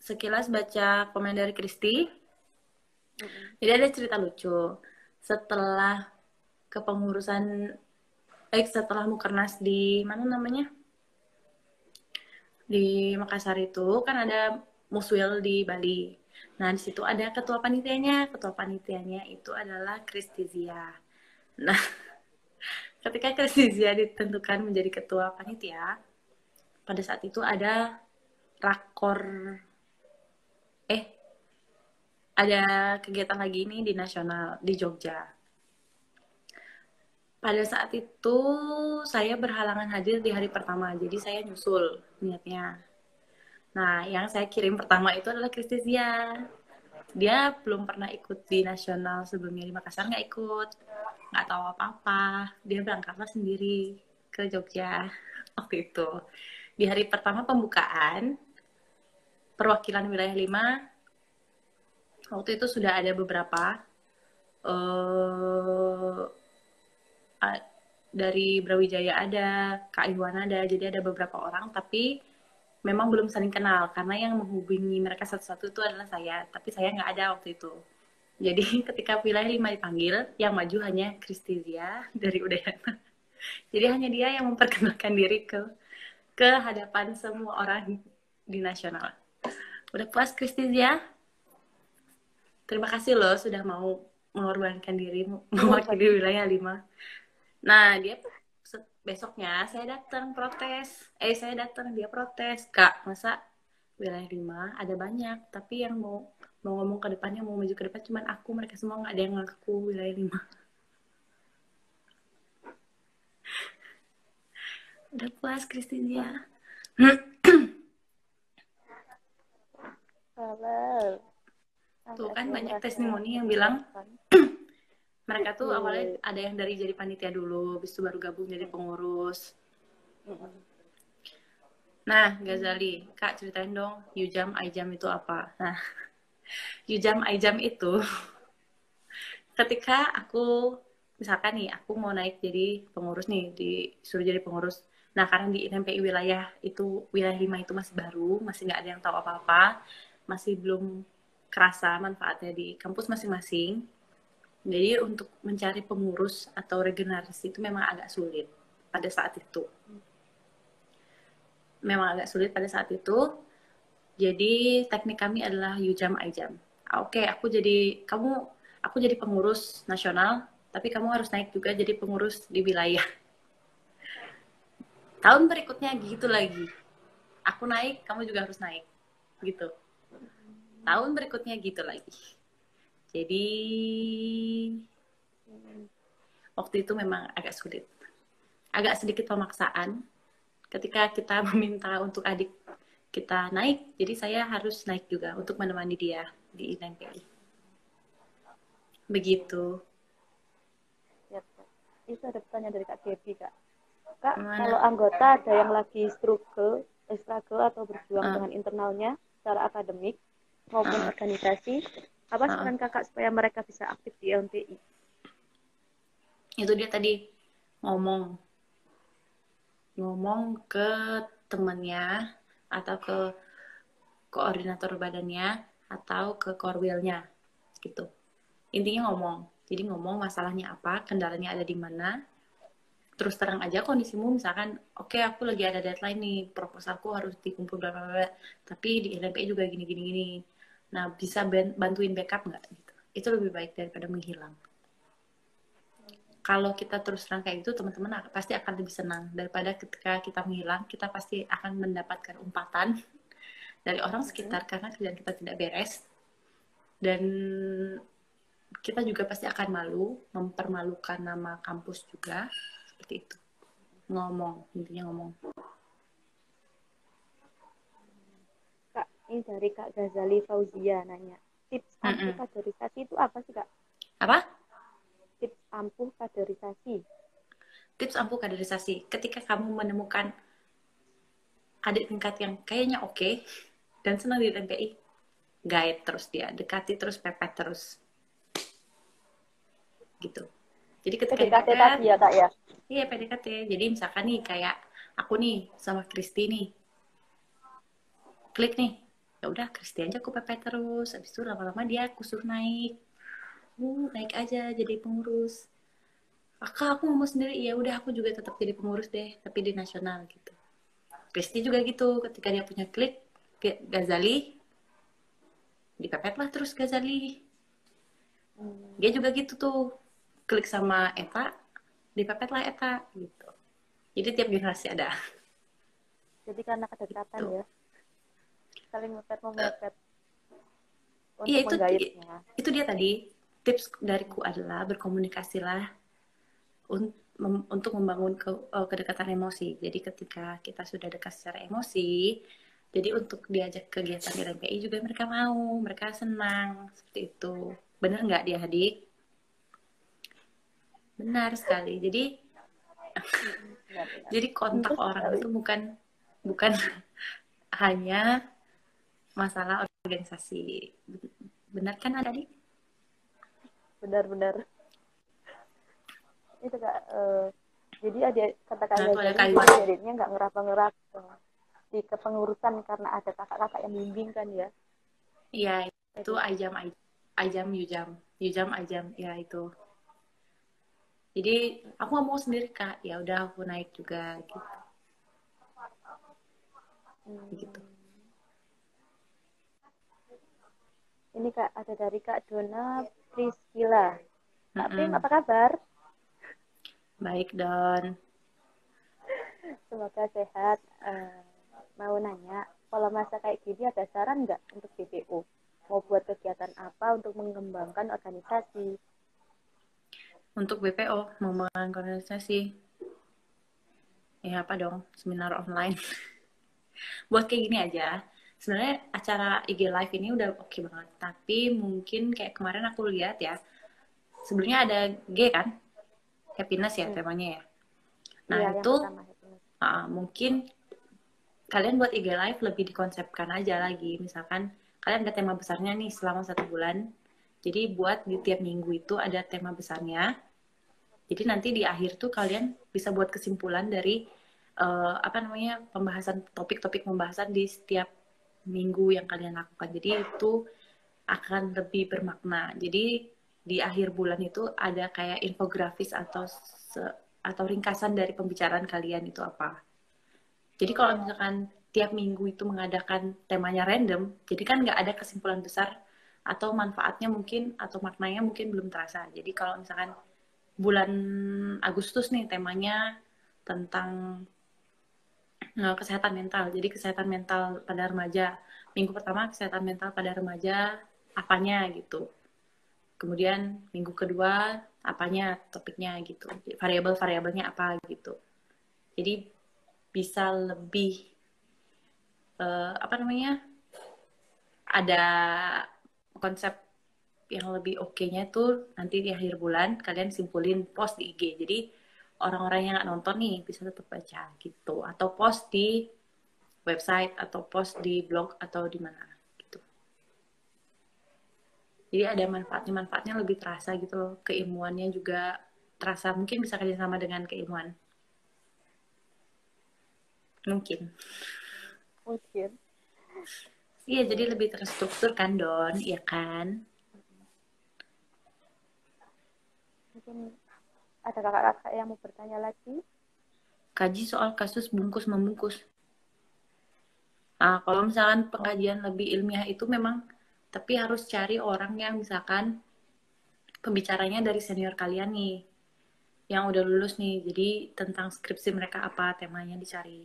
sekilas baca komen dari Kristi. Mm-hmm. Jadi ada cerita lucu. Setelah kepengurusan, eh setelah mukernas di mana namanya? Di Makassar itu kan ada muswil di Bali. Nah di situ ada ketua panitianya. Ketua panitianya itu adalah Kristizia. Nah ketika Kristizia ditentukan menjadi ketua panitia, pada saat itu ada rakor, ada kegiatan lagi ini di nasional di Jogja. Pada saat itu saya berhalangan hadir di hari pertama, jadi saya nyusul niatnya. Nah, yang saya kirim pertama itu adalah Kristizia. Dia belum pernah ikut di nasional sebelumnya di Makassar, nggak ikut nggak tahu apa-apa dia berangkatlah sendiri ke Jogja waktu itu di hari pertama pembukaan perwakilan wilayah 5 waktu itu sudah ada beberapa uh, dari Brawijaya ada Kak Iwan ada jadi ada beberapa orang tapi memang belum saling kenal karena yang menghubungi mereka satu-satu itu adalah saya tapi saya nggak ada waktu itu jadi ketika wilayah lima dipanggil, yang maju hanya Kristizia dari Udayana. Jadi hanya dia yang memperkenalkan diri ke ke hadapan semua orang di nasional. Udah puas Kristizia? Terima kasih loh sudah mau mengorbankan diri mewakili wilayah lima. Nah dia besoknya saya datang protes. Eh saya datang dia protes. Kak masa wilayah lima ada banyak tapi yang mau mau ngomong ke depannya mau maju ke depan cuman aku mereka semua nggak ada yang ngaku wilayah lima udah puas Kristinia tuh kan banyak testimoni yang bilang mereka tuh awalnya ada yang dari jadi panitia dulu, habis itu baru gabung jadi pengurus. Nah, Gazali, Kak ceritain dong, Yujam, Aijam itu apa? Nah, Yujam Aijam itu ketika aku misalkan nih aku mau naik jadi pengurus nih disuruh jadi pengurus. Nah karena di NMPI wilayah itu wilayah lima itu masih baru masih nggak ada yang tahu apa-apa masih belum kerasa manfaatnya di kampus masing-masing jadi untuk mencari pengurus atau regenerasi itu memang agak sulit pada saat itu memang agak sulit pada saat itu jadi teknik kami adalah jam I jam. Ah, oke, okay, aku jadi kamu aku jadi pengurus nasional, tapi kamu harus naik juga jadi pengurus di wilayah. Tahun berikutnya gitu lagi. Aku naik, kamu juga harus naik. Gitu. Tahun berikutnya gitu lagi. Jadi waktu itu memang agak sulit. Agak sedikit pemaksaan ketika kita meminta untuk adik kita naik, jadi saya harus naik juga untuk menemani dia di INMPI. Begitu. Ya, itu ada pertanyaan dari Kak Debbie, Kak. Kak, Mana? kalau anggota ada yang lagi struggle, eh, struggle atau berjuang Ah. dengan internalnya secara akademik maupun Ah. organisasi, apa Ah. saran Kakak supaya mereka bisa aktif di LMPI? Itu dia tadi ngomong. Ngomong ke temannya atau ke koordinator badannya atau ke korwilnya gitu. Intinya ngomong. Jadi ngomong masalahnya apa, kendalanya ada di mana. Terus terang aja kondisimu misalkan, oke aku lagi ada deadline nih, proposalku harus dikumpul bla bla bla. Tapi di LMPI juga gini gini gini. Nah, bisa ban- bantuin backup nggak gitu. Itu lebih baik daripada menghilang. Kalau kita terus terang kayak gitu, teman-teman pasti akan lebih senang. Daripada ketika kita menghilang, kita pasti akan mendapatkan umpatan dari orang sekitar karena kerjaan kita tidak beres. Dan kita juga pasti akan malu mempermalukan nama kampus juga. Seperti itu. Ngomong intinya ngomong Kak, ini dari Kak Ghazali Fauzia nanya. Tips ampuh Mm-mm. kaderisasi itu apa sih, Kak? apa Tips ampuh kaderisasi. tips ampuh kaderisasi ketika kamu menemukan adik tingkat yang kayaknya oke dan senang di MPI guide terus dia dekati terus pepet terus gitu jadi ketika PDKT dipepet, tadi ya, Kak ya? Iya PDKT. Jadi misalkan nih kayak aku nih sama Kristi nih. Klik nih. Ya udah Kristi aja aku pepet terus. Habis itu lama-lama dia aku suruh naik. Uh, naik aja jadi pengurus. Kakak aku ngomong sendiri, ya udah aku juga tetap jadi pengurus deh, tapi di nasional gitu. Kristi juga gitu, ketika dia punya klik Gazali, dipepet lah terus Gazali. Hmm. Dia juga gitu tuh, klik sama Eta, dipepet lah Eta gitu. Jadi tiap generasi ada. Jadi karena kedekatan Gitu. ya. Saling mepet memepet. Untuk iya, itu-. Itu dia tadi, tips dariku adalah berkomunikasilah un- mem- untuk membangun ke- eh, kedekatan emosi. Jadi ketika kita sudah dekat secara emosi, jadi untuk diajak kegiatan di LMPI juga mereka mau, mereka senang, seperti itu. Benar nggak dia adik? Benar sekali. Jadi. Jadi kontak orang itu bukan bukan hanya masalah organisasi. Benar kan adik? Benar-benar. Itu Kak, eh, jadi ada kata Kak Nah, ada kalimat. jadinya nggak ngeraba-ngerab eh, di kepengurusan karena ada kakak-kakak yang bimbing kan ya. Iya, itu ajam ajam yujam, yujam ajam, ya itu. Jadi aku nggak mau sendiri kak, ya udah aku naik juga gitu. Hmm. Gitu. Ini Kak, ada dari Kak Dona Priscila. Kak Mm-mm. Prim, apa kabar? Baik Don. Semoga sehat. Eh, mau nanya, kalau masa kayak gini ada saran nggak untuk BPO? Mau buat kegiatan apa untuk mengembangkan organisasi? Untuk BPO mau mengembangkan organisasi, ya apa dong? Seminar online. Buat kayak gini aja. Sebenarnya acara IG Live ini udah oke banget, tapi mungkin kayak kemarin aku lihat ya, sebelumnya ada G kan, happiness ya Hmm. temanya ya. Nah Iya, yang itu uh, mungkin kalian buat IG Live lebih dikonsepkan aja lagi. Misalkan kalian ada tema besarnya nih selama satu bulan. Jadi buat di tiap minggu itu ada tema besarnya. Jadi nanti di akhir tuh kalian bisa buat kesimpulan dari uh, apa namanya pembahasan topik-topik pembahasan di setiap minggu yang kalian lakukan. Jadi itu akan lebih bermakna. Jadi di akhir bulan itu ada kayak infografis atau atau ringkasan dari pembicaraan kalian itu apa. Jadi kalau misalkan tiap minggu itu mengadakan temanya random, jadi kan nggak ada kesimpulan besar atau manfaatnya mungkin atau maknanya mungkin belum terasa. Jadi kalau misalkan bulan Agustus nih temanya tentang kesehatan mental. Jadi kesehatan mental pada remaja. Minggu pertama kesehatan mental pada remaja apanya gitu. Kemudian minggu kedua apanya topiknya gitu. Variabel-variabelnya apa gitu. Jadi bisa lebih uh, apa namanya ada konsep yang lebih oke-nya tuh nanti di akhir bulan kalian simpulin post di IG. Jadi orang-orang yang nggak nonton nih bisa tetap baca gitu. Atau post di website atau post di blog atau di mana gitu. Jadi ada manfaatnya, manfaatnya lebih terasa gitu loh. Keilmuannya juga terasa mungkin bisa kerja sama dengan keilmuan. Mungkin. Mungkin. Iya, jadi lebih terstruktur kan, Don, iya kan? Mungkin ada kakak-kakak yang mau bertanya lagi? Kaji soal kasus bungkus membungkus. Nah, kalau misalkan pengkajian lebih ilmiah itu memang, tapi harus cari orang yang misalkan pembicaranya dari senior kalian nih, yang udah lulus nih. Jadi tentang skripsi mereka apa temanya dicari.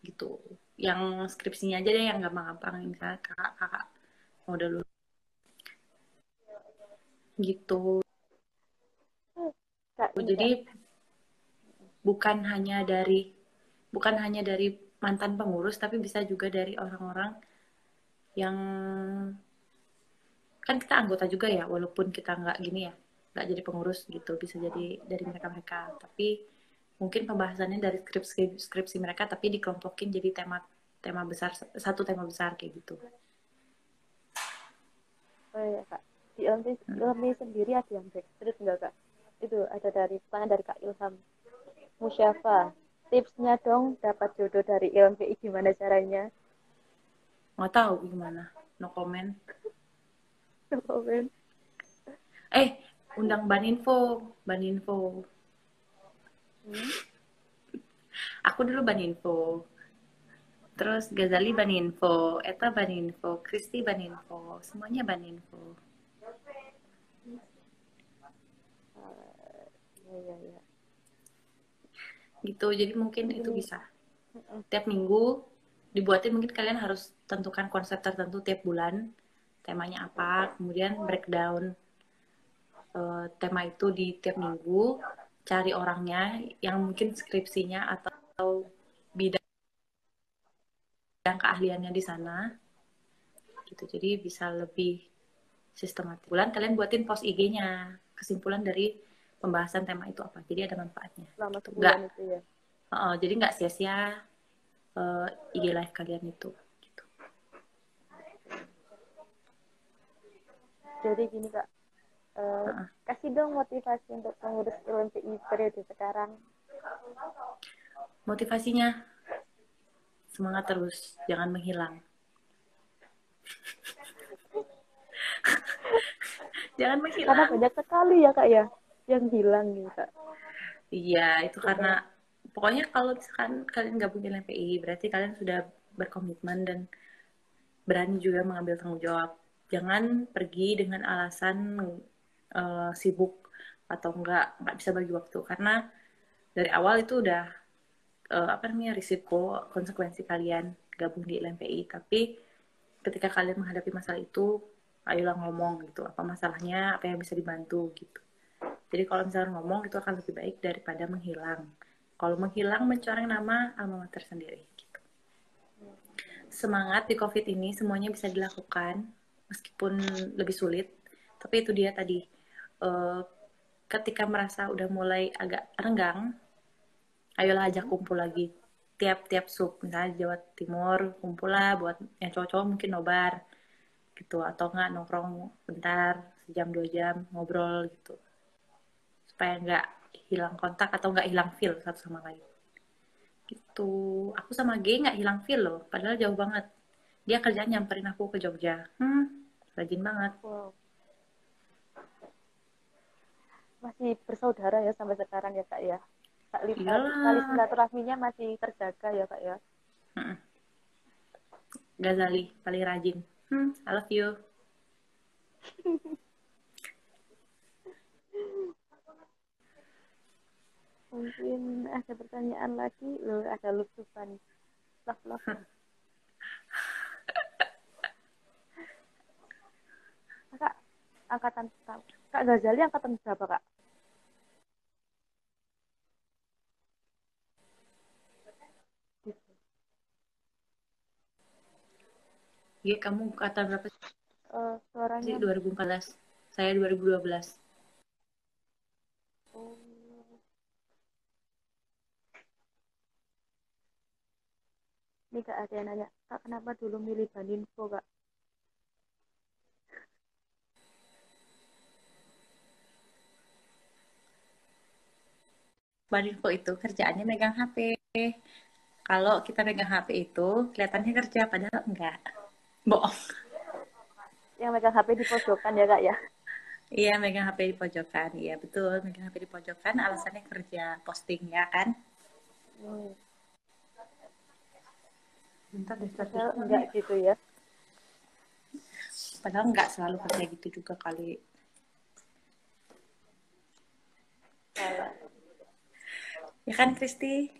Gitu yang skripsinya aja deh yang gampang-gampang misalnya kakak-kakak mau udah lulus gitu jadi bukan hanya dari bukan hanya dari mantan pengurus tapi bisa juga dari orang-orang yang kan kita anggota juga ya walaupun kita nggak gini ya nggak jadi pengurus gitu bisa jadi dari mereka mereka tapi mungkin pembahasannya dari skripsi skripsi mereka tapi dikelompokin jadi tema tema besar satu tema besar kayak gitu. Oh iya kak, di LMI, hmm. sendiri ada yang backstreet enggak kak? Itu ada dari tangan dari kak Ilham Musyafa. Tipsnya dong dapat jodoh dari LMPI gimana caranya? Nggak tahu gimana, no comment. no comment. Eh, undang Baninfo, Baninfo. Hmm? Aku dulu Baninfo. Terus Gazali Baninfo, Eta Baninfo, Kristi Baninfo, semuanya Baninfo. Uh, ya, ya, ya. Gitu, jadi mungkin itu bisa. Tiap minggu dibuatin mungkin kalian harus tentukan konsep tertentu tiap bulan, temanya apa, kemudian breakdown uh, tema itu di tiap minggu, cari orangnya yang mungkin skripsinya atau bidang yang keahliannya di sana gitu jadi bisa lebih sistematis bulan kalian buatin post IG-nya kesimpulan dari pembahasan tema itu apa jadi ada manfaatnya gitu. sebulan itu ya uh, jadi nggak sia-sia uh, IG live kalian itu gitu. jadi gini kak Uh, uh-uh. kasih dong motivasi untuk pengurus LMPI periode sekarang. Motivasinya semangat terus, jangan menghilang. jangan menghilang. Karena banyak sekali ya kak ya yang hilang nih kak. Iya itu karena pokoknya kalau misalkan kalian gabung di LMPI berarti kalian sudah berkomitmen dan berani juga mengambil tanggung jawab. Jangan pergi dengan alasan uh, sibuk atau enggak nggak bisa bagi waktu karena dari awal itu udah uh, apa namanya risiko konsekuensi kalian gabung di LMPI tapi ketika kalian menghadapi masalah itu ayolah ngomong gitu apa masalahnya apa yang bisa dibantu gitu jadi kalau misalnya ngomong itu akan lebih baik daripada menghilang. Kalau menghilang mencoreng nama alma mater sendiri gitu. Semangat di covid ini semuanya bisa dilakukan meskipun lebih sulit. Tapi itu dia tadi uh, ketika merasa udah mulai agak renggang, ayolah ajak kumpul lagi. Tiap-tiap sub, misalnya Jawa Timur, kumpul lah buat yang cowok-cowok mungkin nobar gitu. Atau enggak nongkrong bentar sejam dua jam ngobrol gitu supaya nggak hilang kontak atau nggak hilang feel satu sama lain. Gitu. Aku sama G nggak hilang feel loh padahal jauh banget. Dia kerjaan nyamperin aku ke Jogja. Hmm rajin banget. Wow. Masih bersaudara ya sampai sekarang ya kak ya? Kak Lisa tali silaturahminya masih terjaga ya kak ya? Hmm. Gazali paling rajin. Hmm, I love you mungkin ada pertanyaan lagi lo ada lusukan love love kak angkatan kak Ghazali angkatan berapa kak Iya, kamu kata berapa? Uh, suaranya. Saya 2014. Saya 2012. Oh. Ini kak ada yang nanya, kak kenapa dulu milih Baninfo kak? Baninfo itu kerjaannya megang HP. Kalau kita megang HP itu kelihatannya kerja, padahal enggak. Bohong. Yang megang HP di pojokan ya kak ya? Iya, megang HP di pojokan. Iya, betul. Megang HP di pojokan alasannya kerja posting ya kan? Hmm. Bentar deh, Padahal enggak gitu ya? Padahal enggak selalu kerja gitu juga kali. Ya kan, Kristi?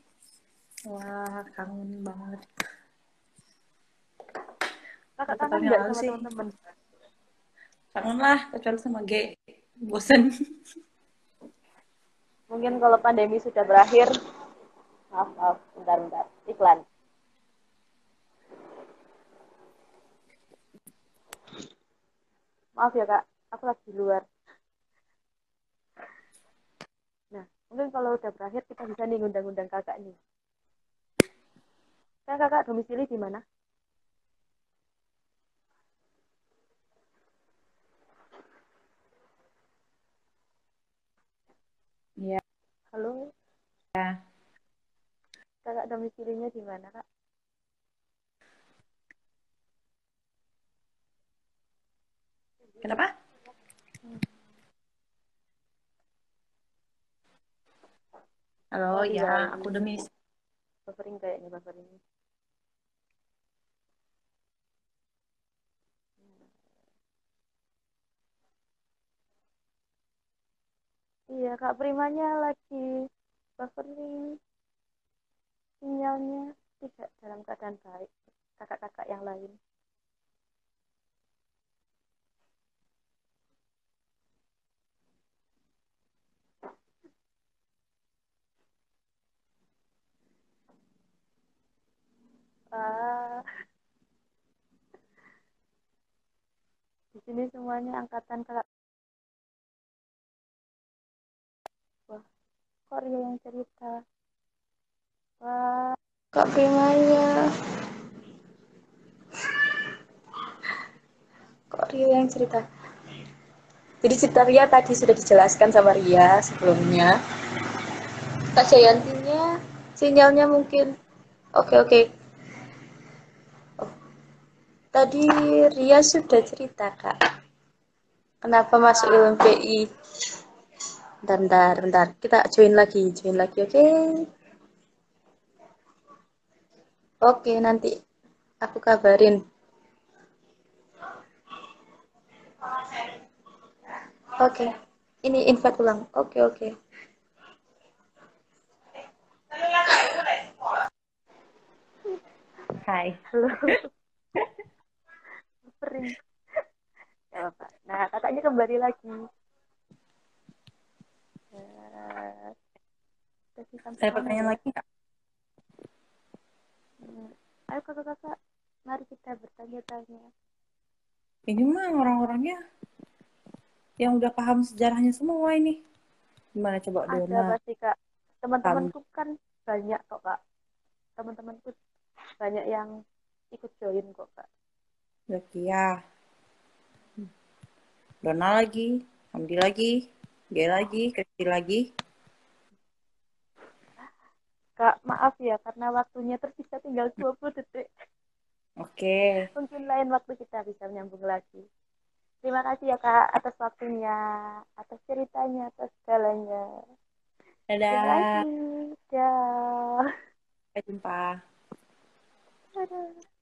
Wah, kangen banget. Kakak kangen nggak sama teman-teman? Kangen lah, kecuali sama G. Bosen. Mungkin kalau pandemi sudah berakhir, maaf, maaf, bentar, bentar, iklan. Maaf ya kak, aku lagi di luar. Nah, mungkin kalau udah berakhir kita bisa nih ngundang-undang kakak nih. Kan kakak domisili di mana? Iya. Halo, Ya. kakak domisilinya di mana kak? Kenapa? Halo, Oh, ya, Bali. aku demis. Buffering kayaknya buffering. Iya, Kak Primanya lagi buffering. Sinyalnya tidak dalam keadaan baik. Kakak-kakak yang lain. Di sini semuanya angkatan kakak. Wah, Korea yang cerita. Wah, Kak Primanya. Kok Ria yang cerita? Jadi cerita Ria tadi sudah dijelaskan sama Ria sebelumnya. Kak Jayantinya sinyalnya mungkin oke oke. Oh. Tadi Ria sudah cerita kak. Kenapa masuk LMPI? Bentar, bentar, bentar. Kita join lagi, join lagi, oke? Oke, nanti aku kabarin. Oke, ini invite ulang. Oke, oke. Hai. Halo. Sering. Gak apa-apa. Nah, kakaknya kembali lagi. Nah, Ada mana pertanyaan ya? lagi nggak? Hmm. Ayo kakak-kakak, mari kita bertanya-tanya. Ini mah orang-orangnya yang udah paham sejarahnya semua ini. Gimana coba Ada Dona? pasti kak. Teman-temanku kan banyak kok kak. Teman-temanku banyak yang ikut join kok kak. Zakia. Dona lagi, Hamdi lagi, dia lagi, Kristi lagi. Kak, maaf ya karena waktunya tersisa tinggal 20 detik. Oke. Mungkin lain waktu kita bisa menyambung lagi. Terima kasih ya kak atas waktunya, atas ceritanya, atas segalanya. Terima Dadah. kasih. Dah. Sampai jumpa. Dadah.